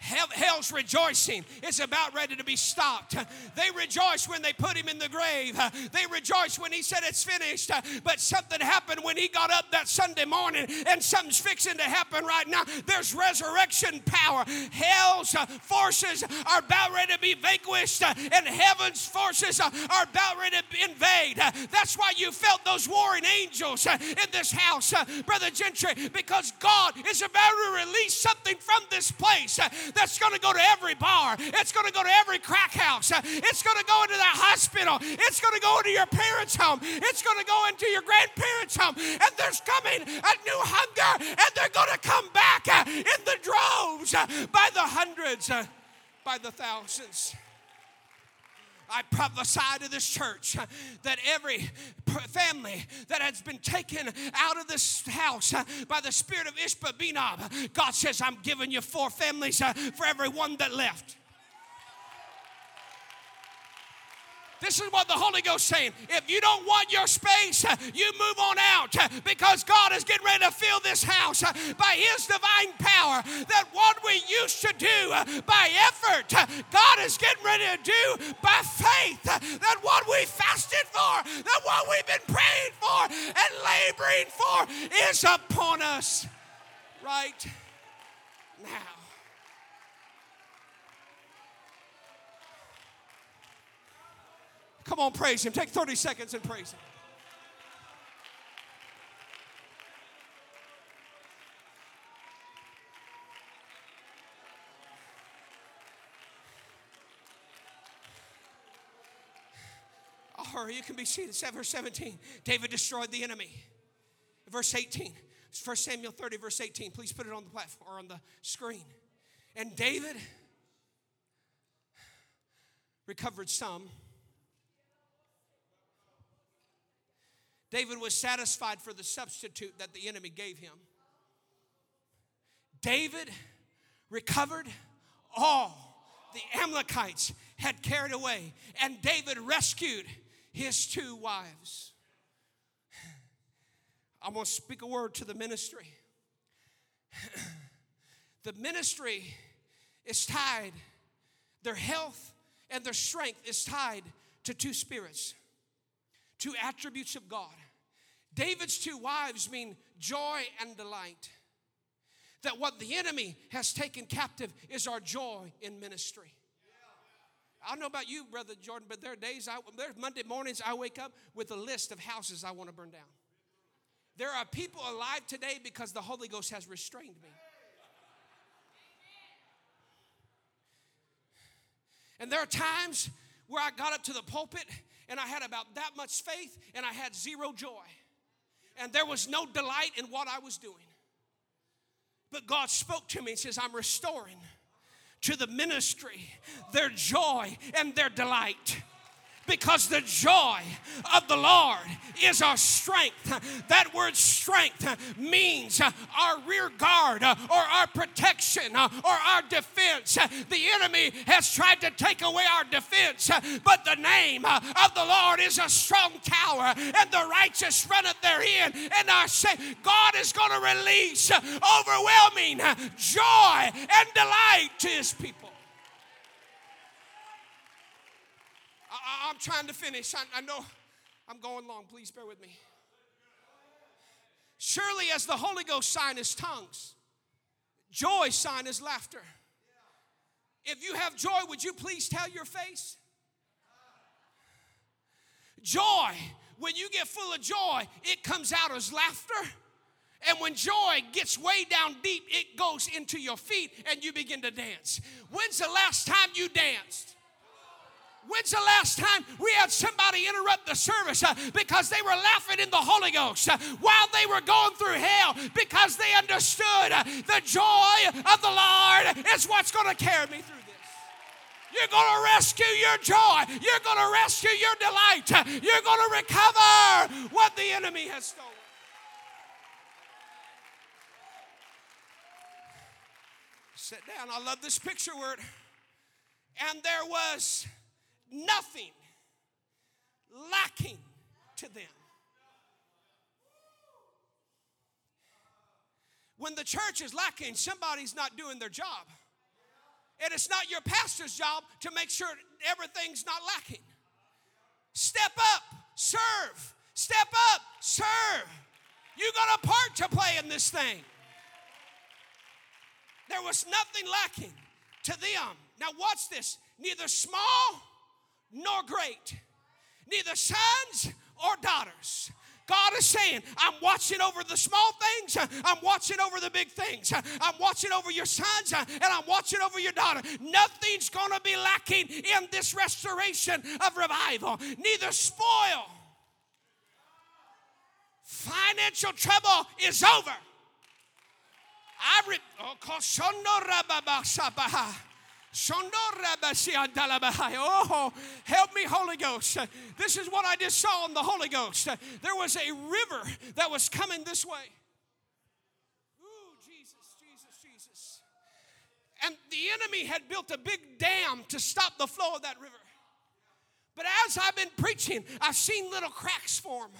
Hell, hell's rejoicing is about ready to be stopped. They rejoice when they put him in the grave. They rejoice when he said it's finished. But something happened when he got up that Sunday morning, and something's fixing to happen right now. There's resurrection power. Hell's forces are about ready to be vanquished, and heaven's forces are about ready to invade. That's why you felt those warring angels in this house, Brother Gentry, because God is about to release something from this place that's going to go to every bar. It's going to go to every crack house. It's going to go into that hospital. It's going to go into your parents' home. It's going to go into your grandparents' home. And there's coming a new hunger, and they're going to come back in the droves by the hundreds, by the thousands. I prophesy to this church that every family that has been taken out of this house by the spirit of Ishbi-benob, God says, I'm giving you four families uh, for every one that left. This is what the Holy Ghost saying. If you don't want your space, you move on out because God is getting ready to fill this house by His divine power. That what we used to do by effort, God is getting ready to do by faith. That what we fasted for, that what we've been praying for and laboring for is upon us right now. Come on, praise Him. Take 30 seconds and praise Him. I'll hurry. You can be seated. Verse 17. David destroyed the enemy. Verse 18. 1 Samuel 30, verse 18. Please put it on the platform or on the screen. And David recovered some David was satisfied for the substitute that the enemy gave him. David recovered all the Amalekites had carried away, and David rescued his two wives. [sighs] I'm going to speak a word to the ministry. [clears throat] the ministry is tied, their health and their strength is tied to two spirits two attributes of God. David's two wives mean joy and delight. That what the enemy has taken captive is our joy in ministry. I don't know about you, Brother Jordan, but there are days, I, there's Monday mornings I wake up with a list of houses I want to burn down. There are people alive today because the Holy Ghost has restrained me. And there are times where I got up to the pulpit and I had about that much faith and I had zero joy. And there was no delight in what I was doing. But God spoke to me and says, I'm restoring to the ministry their joy and their delight because the joy of the Lord is our strength. That word strength means our rear guard or our protection or our defense. The enemy has tried to take away our defense, but the name of the Lord is a strong tower, and the righteous runneth therein. And say, God is going to release overwhelming joy and delight to his people. I, am trying to finish. I, I know I'm going long. Please bear with me. Surely, as the Holy Ghost sign is tongues, joy sign is laughter. If you have joy, would you please tell your face? Joy, when you get full of joy, it comes out as laughter. And when joy gets way down deep, it goes into your feet and you begin to dance. When's the last time you danced? When's the last time we had somebody interrupt the service uh, because they were laughing in the Holy Ghost uh, while they were going through hell because they understood uh, the joy of the Lord is what's going to carry me through this. You're going to rescue your joy. You're going to rescue your delight. You're going to recover what the enemy has stolen. Sit down. I love this picture word. And there was nothing lacking to them. When the church is lacking, somebody's not doing their job. And it's not your pastor's job to make sure everything's not lacking. Step up, serve. Step up, serve. You got a part to play in this thing. There was nothing lacking to them. Now, watch this neither small nor great, neither sons or daughters. God is saying, I'm watching over the small things, I'm watching over the big things, I'm watching over your sons, and I'm watching over your daughter. Nothing's to be lacking in this restoration of revival, neither spoil. Financial trouble is over. I re- oh, oh, help me, Holy Ghost. This is what I just saw in the Holy Ghost. There was a river that was coming this way. Ooh, Jesus, Jesus, Jesus. And the enemy had built a big dam to stop the flow of that river. But as I've been preaching, I've seen little cracks form.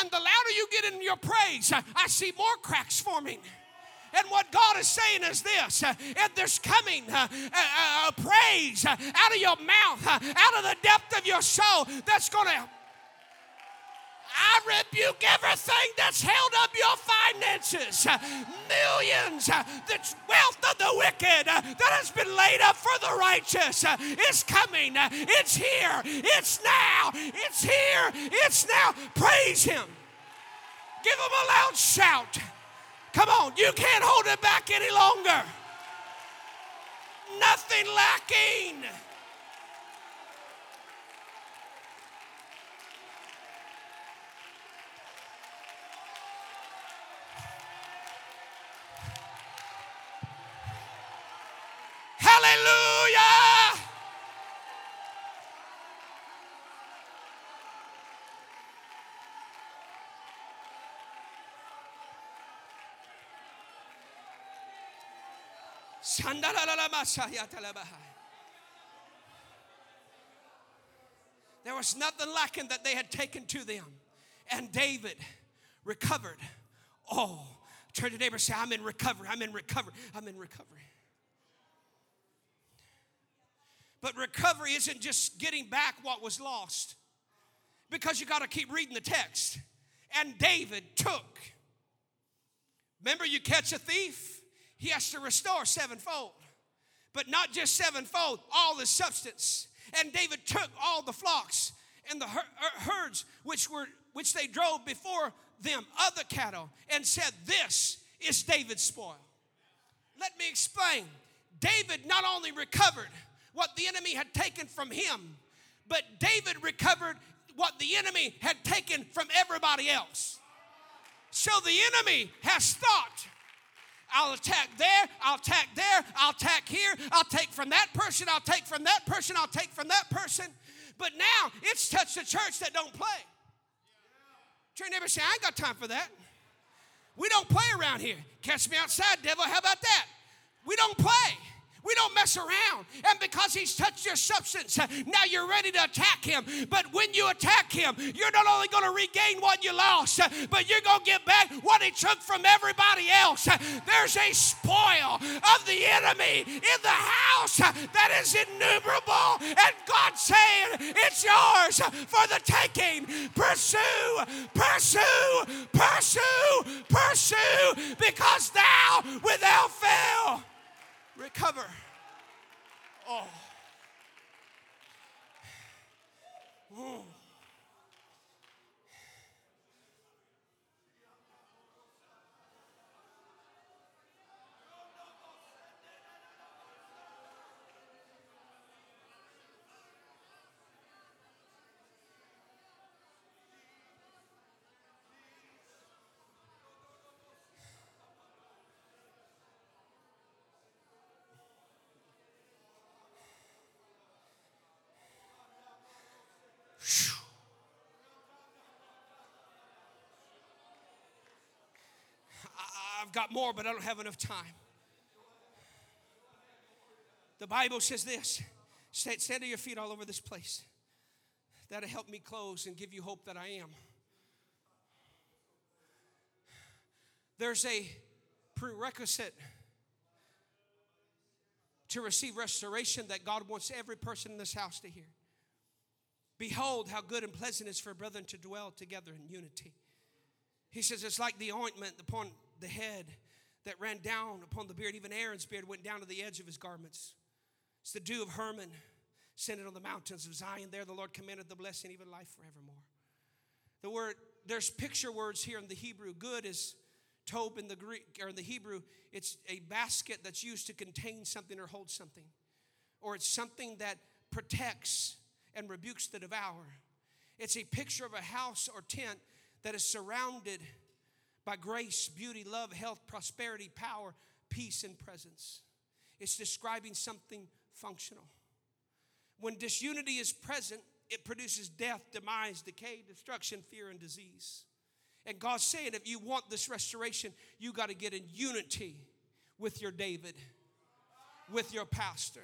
And the louder you get in your praise, I see more cracks forming. And what God is saying is this uh, and there's coming uh, praise uh, out of your mouth, out of the depth of your soul that's going to. I rebuke everything that's held up your finances, millions, the wealth of the wicked that has been laid up for the righteous is coming. It's here. It's now. It's here. It's now. Praise Him. Give Him a loud shout. Come on, you can't hold it back any longer. Nothing lacking. Hallelujah. There was nothing lacking that they had taken to them. And David recovered. Oh, turn to neighbor say, I'm in recovery. I'm in recovery. I'm in recovery. But recovery isn't just getting back what was lost, because you got to keep reading the text. And David took. Remember, you catch a thief, he has to restore sevenfold. But not just sevenfold, all the substance. And David took all the flocks and the er, herds which were which they drove before them, other cattle, and said, This is David's spoil. Let me explain. David not only recovered what the enemy had taken from him, but David recovered what the enemy had taken from everybody else. So the enemy has thought I'll attack there, I'll attack there, I'll attack here, I'll take from that person, I'll take from that person, I'll take from that person. But now it's touched the church that don't play. Turn neighbor say, I ain't got time for that. We don't play around here. Catch me outside, devil. How about that? We don't play. We don't mess around. And because he's touched your substance, uh, now you're ready to attack him. But when you attack him, you're not only going to regain what you lost, uh, but you're going to get back what he took from everybody else. Uh, there's a spoil of the enemy in the house that is innumerable. And God's saying, It's yours for the taking. Pursue, pursue, pursue, pursue, because thou without fail recover. Oh. Mm. Got more, but I don't have enough time. The Bible says this stand, stand to your feet all over this place. That'll help me close and give you hope that I am. There's a prerequisite to receive restoration that God wants every person in this house to hear. Behold, how good and pleasant it is for brethren to dwell together in unity. He says it's like the ointment upon the head that ran down upon the beard. Even Aaron's beard went down to the edge of his garments. It's the dew of Hermon sent on the mountains of Zion. There the Lord commanded the blessing, even life forevermore. The word, there's picture words here in the Hebrew. Good is tob in the Greek or in the Hebrew. It's a basket that's used to contain something or hold something. Or it's something that protects and rebukes the devourer. It's a picture of a house or tent that is surrounded by grace, beauty, love, health, prosperity, power, peace, and presence. It's describing something functional. When disunity is present, it produces death, demise, decay, destruction, fear, and disease. And God's saying, if you want this restoration, you got to get in unity with your David, with your pastor.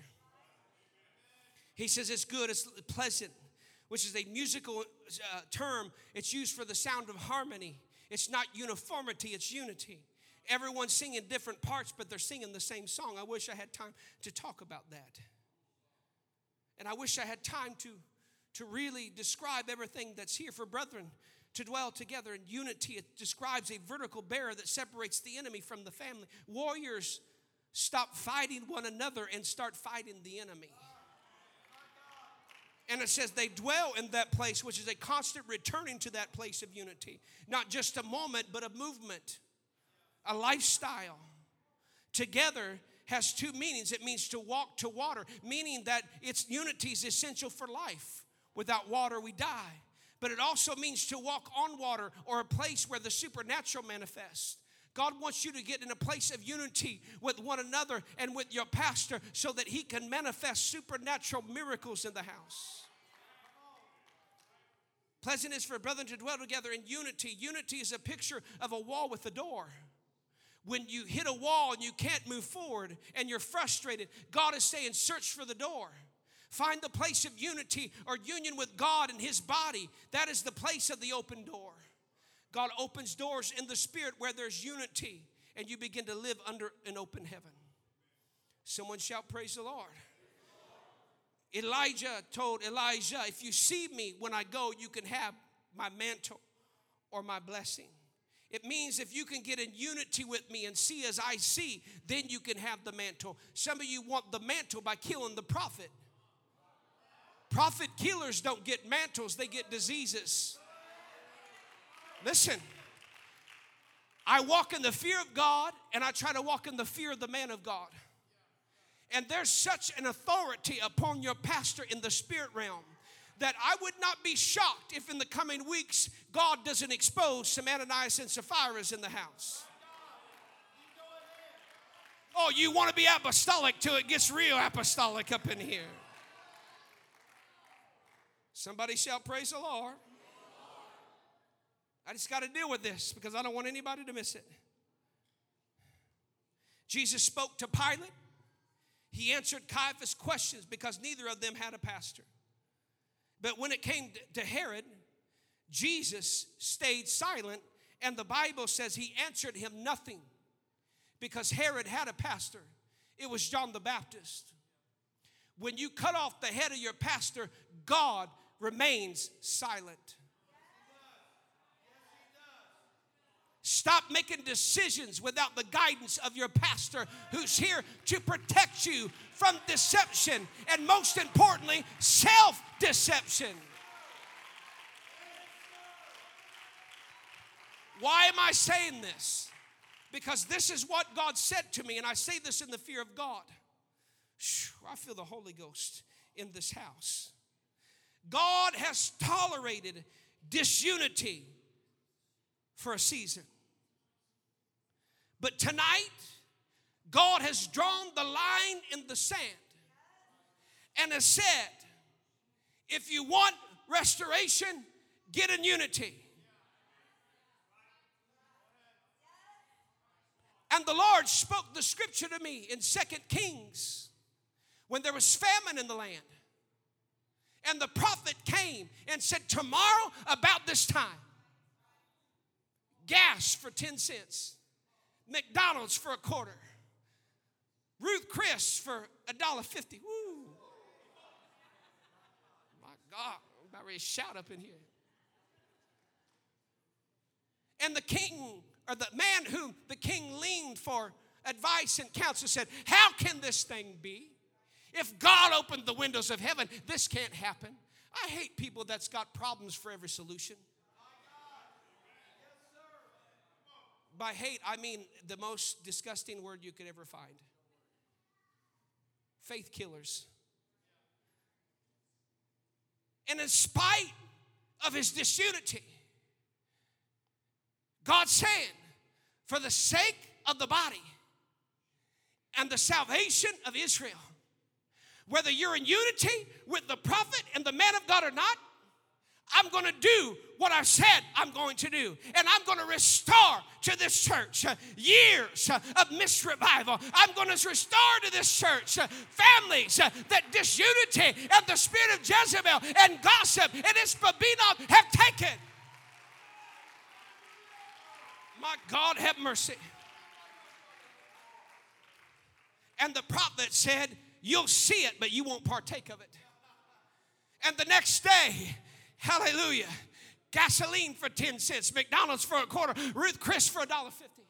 He says it's good, it's pleasant, which is a musical uh, term. It's used for the sound of harmony. It's not uniformity, it's unity. Everyone's singing different parts, but they're singing the same song. I wish I had time to talk about that. And I wish I had time to, to really describe everything that's here for brethren to dwell together in unity. It describes a vertical barrier that separates the enemy from the family. Warriors stop fighting one another and start fighting the enemy. And it says they dwell in that place, which is a constant returning to that place of unity. Not just a moment, but a movement, a lifestyle. Together has two meanings it means to walk to water, meaning that its unity is essential for life. Without water, we die. But it also means to walk on water or a place where the supernatural manifests. God wants you to get in a place of unity with one another and with your pastor so that he can manifest supernatural miracles in the house. Pleasant is for brethren to dwell together in unity. Unity is a picture of a wall with a door when you hit a wall and you can't move forward and you're frustrated, God is saying, search for the door. Find the place of unity or union with God and His body. That is the place of the open door. God opens doors in the spirit where there's unity and you begin to live under an open heaven. Someone shout, Praise the Lord. Elijah told Elisha, If you see me when I go, you can have my mantle or my blessing. It means if you can get in unity with me and see as I see, then you can have the mantle. Some of you want the mantle by killing the prophet. Prophet killers don't get mantles, they get diseases. Listen, I walk in the fear of God and I try to walk in the fear of the man of God. And there's such an authority upon your pastor in the spirit realm that I would not be shocked if in the coming weeks God doesn't expose some Ananias and Sapphira's in the house. Oh, you want to be apostolic till it gets real apostolic up in here. Somebody shout, Praise the Lord. I just got to deal with this because I don't want anybody to miss it. Jesus spoke to Pilate. He answered Caiaphas' questions because neither of them had a pastor. But when it came to Herod, Jesus stayed silent, and the Bible says he answered him nothing because Herod had a pastor. It was John the Baptist. When you cut off the head of your pastor, God remains silent. Stop making decisions without the guidance of your pastor who's here to protect you from deception and, most importantly, self deception. Why am I saying this? Because this is what God said to me, and I say this in the fear of God. I feel the Holy Ghost in this house. God has tolerated disunity for a season. But tonight, God has drawn the line in the sand and has said, if you want restoration, get in unity. And the Lord spoke the scripture to me in Second Kings when there was famine in the land. And the prophet came and said, Tomorrow, about this time, gas for 10 cents, McDonald's for a quarter, Ruth Chris for a dollar fifty. Woo! My God, I'm about ready to shout up in here. And the king, or the man whom the king leaned for advice and counsel, said, How can this thing be? If God opened the windows of heaven, this can't happen. I hate people that's got problems for every solution. By hate, I mean the most disgusting word you could ever find faith killers. And in spite of his disunity, God's saying, for the sake of the body and the salvation of Israel, whether you're in unity with the prophet and the man of God or not, I'm going to do what I said I'm going to do. And I'm going to restore to this church uh, years of missed revival. I'm going to restore to this church uh, families uh, that disunity and the spirit of Jezebel and gossip and Ishbi-benob have taken. My God, have mercy. And the prophet said, You'll see it, but you won't partake of it. And the next day, hallelujah, gasoline for 10 cents, McDonald's for a quarter, Ruth Chris for a dollar fifty.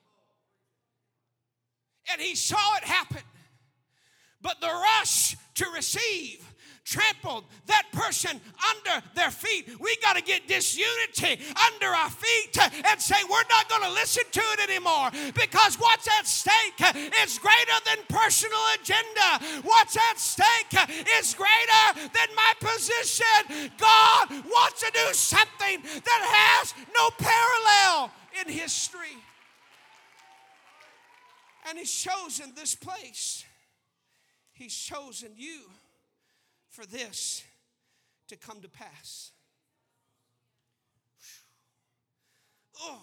And he saw it happen. But the rush to receive trampled that person under their feet. We got to get disunity under our feet and say, we're not going to listen to it anymore because what's at stake is greater than personal agenda. What's at stake is greater than my position. God wants to do something that has no parallel in history. And He's chosen this place. He's chosen you for this to come to pass. Oh.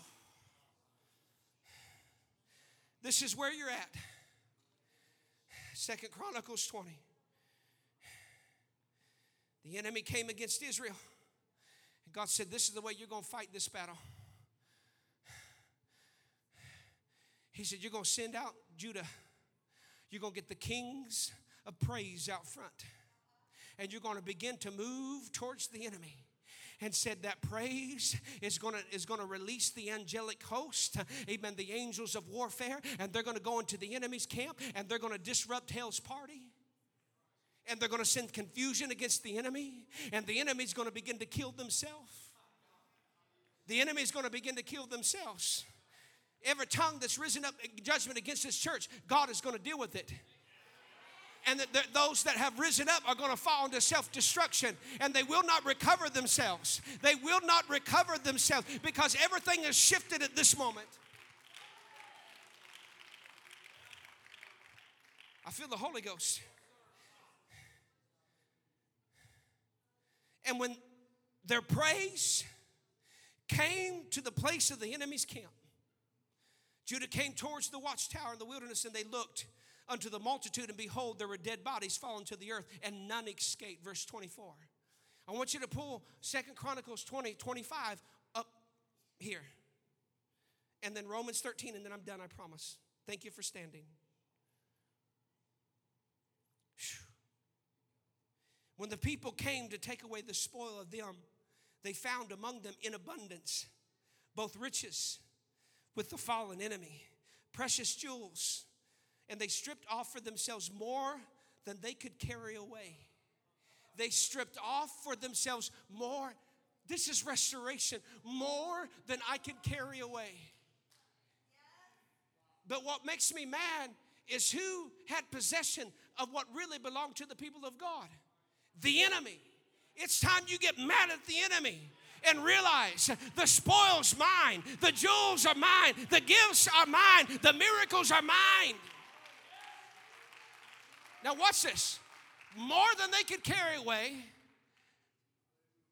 This is where you're at. Second Chronicles 20. The enemy came against Israel. And God said, This is the way you're going to fight this battle. He said, You're going to send out Judah. You're going to get the kings of praise out front and you're going to begin to move towards the enemy. And said that praise is going to is going to release the angelic host amen the angels of warfare and they're going to go into the enemy's camp and they're going to disrupt hell's party. And they're going to send confusion against the enemy and the enemy's going to begin to kill themselves. The enemy's going to begin to kill themselves. Every tongue that's risen up in judgment against this church god is going to deal with it and that those that have risen up are going to fall into self destruction and they will not recover themselves. They will not recover themselves because everything is shifted at this moment. I feel the Holy Ghost. And when their praise came to the place of the enemy's camp, Judah came towards the watchtower in the wilderness and they looked unto the multitude, and behold, there were dead bodies fallen to the earth, and none escaped. Verse 24. I want you to pull Second Chronicles 20, 25 up here. And then Romans 13, and then I'm done, I promise. Thank you for standing. When the people came to take away the spoil of them, they found among them in abundance both riches with the fallen enemy, precious jewels and they stripped off for themselves more than they could carry away. They stripped off for themselves more. This is restoration, more than I can carry away. But what makes me mad is who had possession of what really belonged to the people of God? The enemy. It's time you get mad at the enemy and realize the spoil's are mine, the jewels are mine, the gifts are mine, the miracles are mine. Now, watch this. More than they could carry away.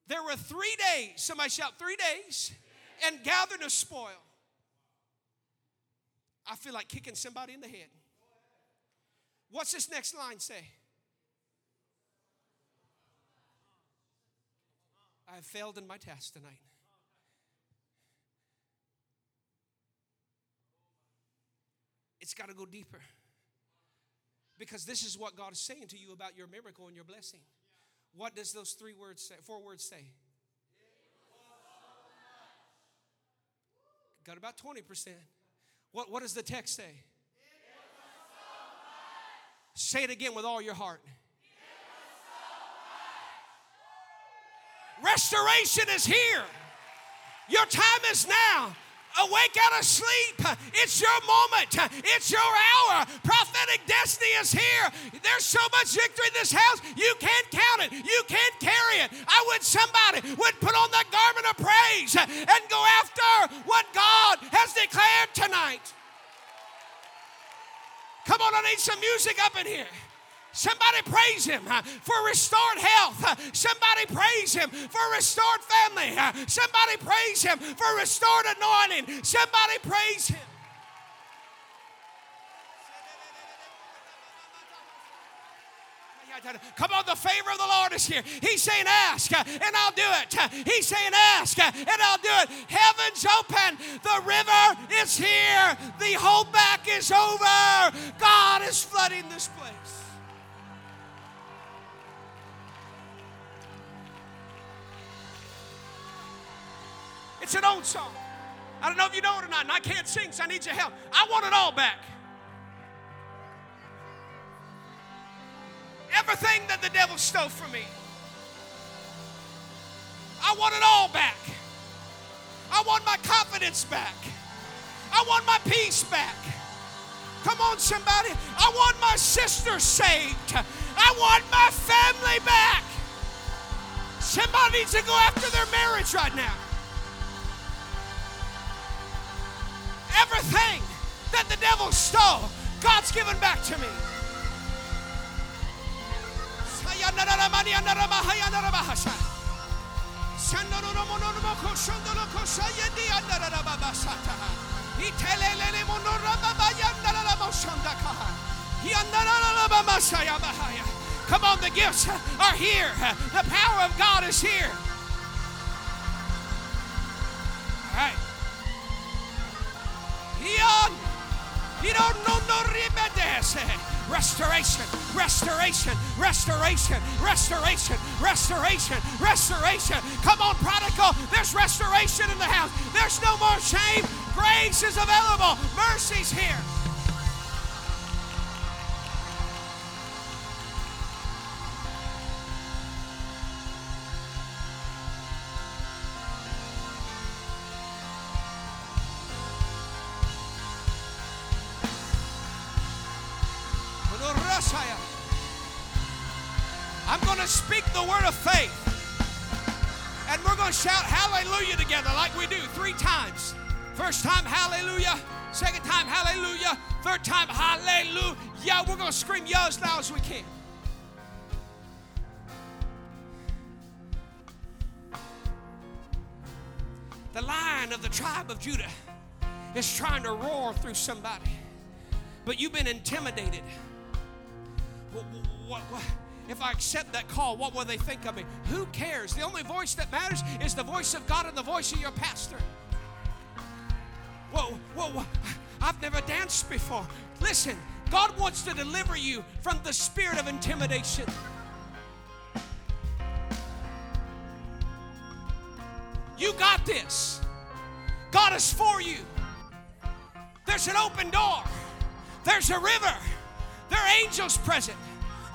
There were three days, somebody shout, three days, and gathered a spoil. I feel like kicking somebody in the head. What's this next line say? I have failed in my task tonight. It's got to go deeper. Because this is what God is saying to you about your miracle and your blessing. What does those three words say? Four words say? Got about 20%. What, what does the text say? Say it again with all your heart. Restoration is here. Your time is now. Awake out of sleep. It's your moment. It's your hour. Prophetic destiny is here. There's so much victory in this house, you can't count it. You can't carry it. I wish somebody would put on that garment of praise and go after what God has declared tonight. Come on, I need some music up in here. Somebody praise him uh, for restored health. Uh, somebody praise him for restored family. Uh, somebody praise him for restored anointing. Somebody praise him. Come on, the favor of the Lord is here. He's saying, Ask, and I'll do it. He's saying, Ask, and I'll do it. Heaven's open. The river is here. The holdback is over. God is flooding this place. It's an old song. I don't know if you know it or not, and I can't sing, so I need your help. I want it all back. Everything that the devil stole from me. I want it all back. I want my confidence back. I want my peace back. Come on, somebody. I want my sister saved. I want my family back. Somebody needs to go after their marriage right now. Everything that the devil stole, God's given back to me. Come on, the gifts are here. The power of God is here. All right. Restoration, restoration, restoration, restoration, restoration, restoration. Come on, prodigal. There's restoration in the house. There's no more shame. Grace is available. Mercy's here. First time, hallelujah. Second time, hallelujah. Third time, hallelujah. We're going to scream yeah as loud as we can. The lion of the tribe of Judah is trying to roar through somebody, but you've been intimidated. What, what, what, if I accept that call, what will they think of me? Who cares? The only voice that matters is the voice of God and the voice of your pastor. Whoa, whoa, whoa. I've never danced before. Listen, God wants to deliver you from the spirit of intimidation. You got this. God is for you. There's an open door, there's a river, there are angels present.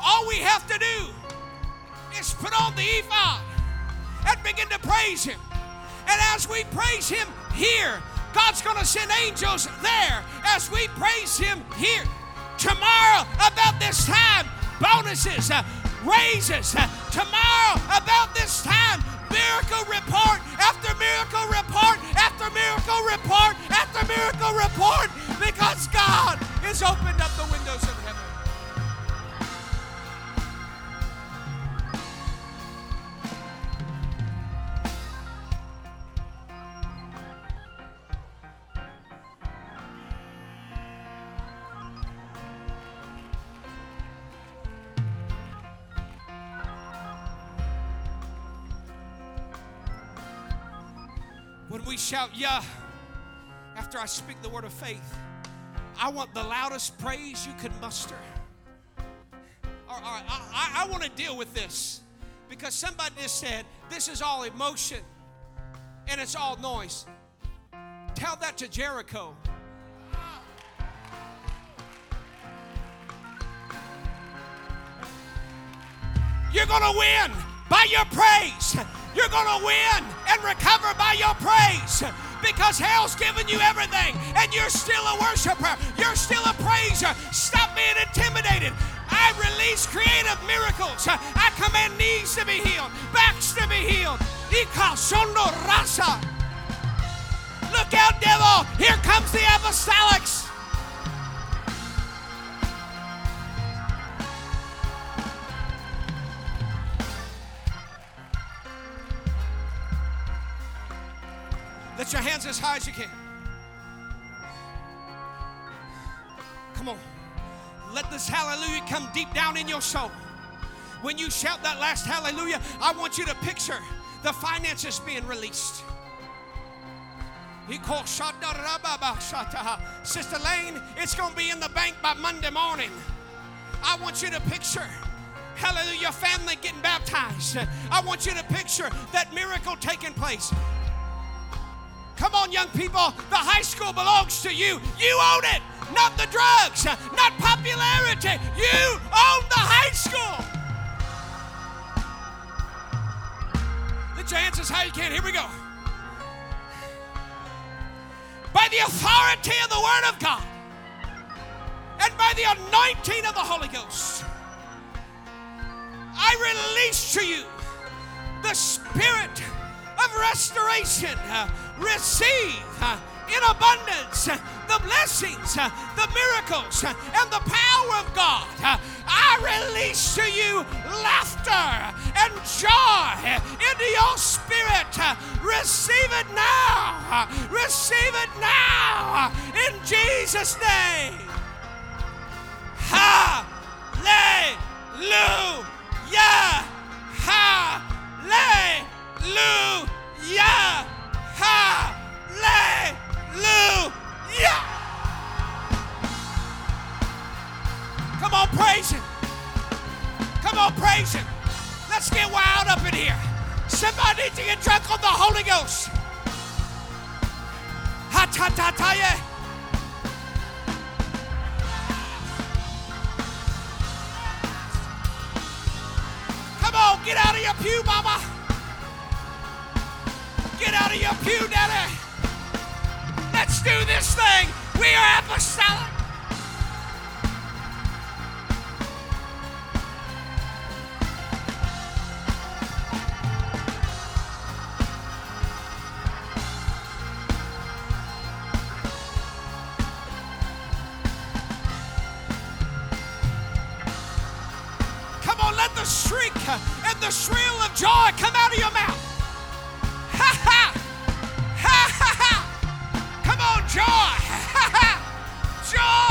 All we have to do is put on the ephod and begin to praise Him. And as we praise Him here, God's going to send angels there as we praise Him here. Tomorrow, about this time, bonuses, uh, raises. Uh, tomorrow, about this time, miracle report after miracle report after miracle report after miracle report because God has opened up the windows shout, yeah, after I speak the word of faith, I want the loudest praise you can muster. All right, I, I, I want to deal with this because somebody just said this is all emotion and it's all noise. Tell that to Jericho. You're going to win by your praise. You're going to win and recover by your praise because hell's given you everything and you're still a worshiper. You're still a praiser. Stop being intimidated. I release creative miracles. I command knees to be healed, backs to be healed. Look out, devil. Here comes the apostolics. Hands as high as you can. Come on. Let this hallelujah come deep down in your soul. When you shout that last hallelujah, I want you to picture the finances being released. He called Sister Lane, it's going to be in the bank by Monday morning. I want you to picture hallelujah, family getting baptized. I want you to picture that miracle taking place. Come on, young people. The high school belongs to you. You own it, not the drugs, not popularity. You own the high school. Let your high as you can. Here we go. By the authority of the Word of God and by the anointing of the Holy Ghost, I release to you the spirit of restoration receive uh, in abundance uh, the blessings, uh, the miracles, and the power of God. I release to you laughter and joy into your spirit. Receive it now. Receive it now in Jesus' name. Hallelujah. Hallelujah. Hallelujah. Come on, praise Him. Come on, praise Him. Let's get wild up in here. Somebody needs to get drunk on the Holy Ghost. Ha ta ta ta. Come on, get out of your pew, mama. Get out of your pew, daddy. Let's do this thing. We are apostolic. Come on, let the shriek and the shrill of joy come out of your mouth. Joy,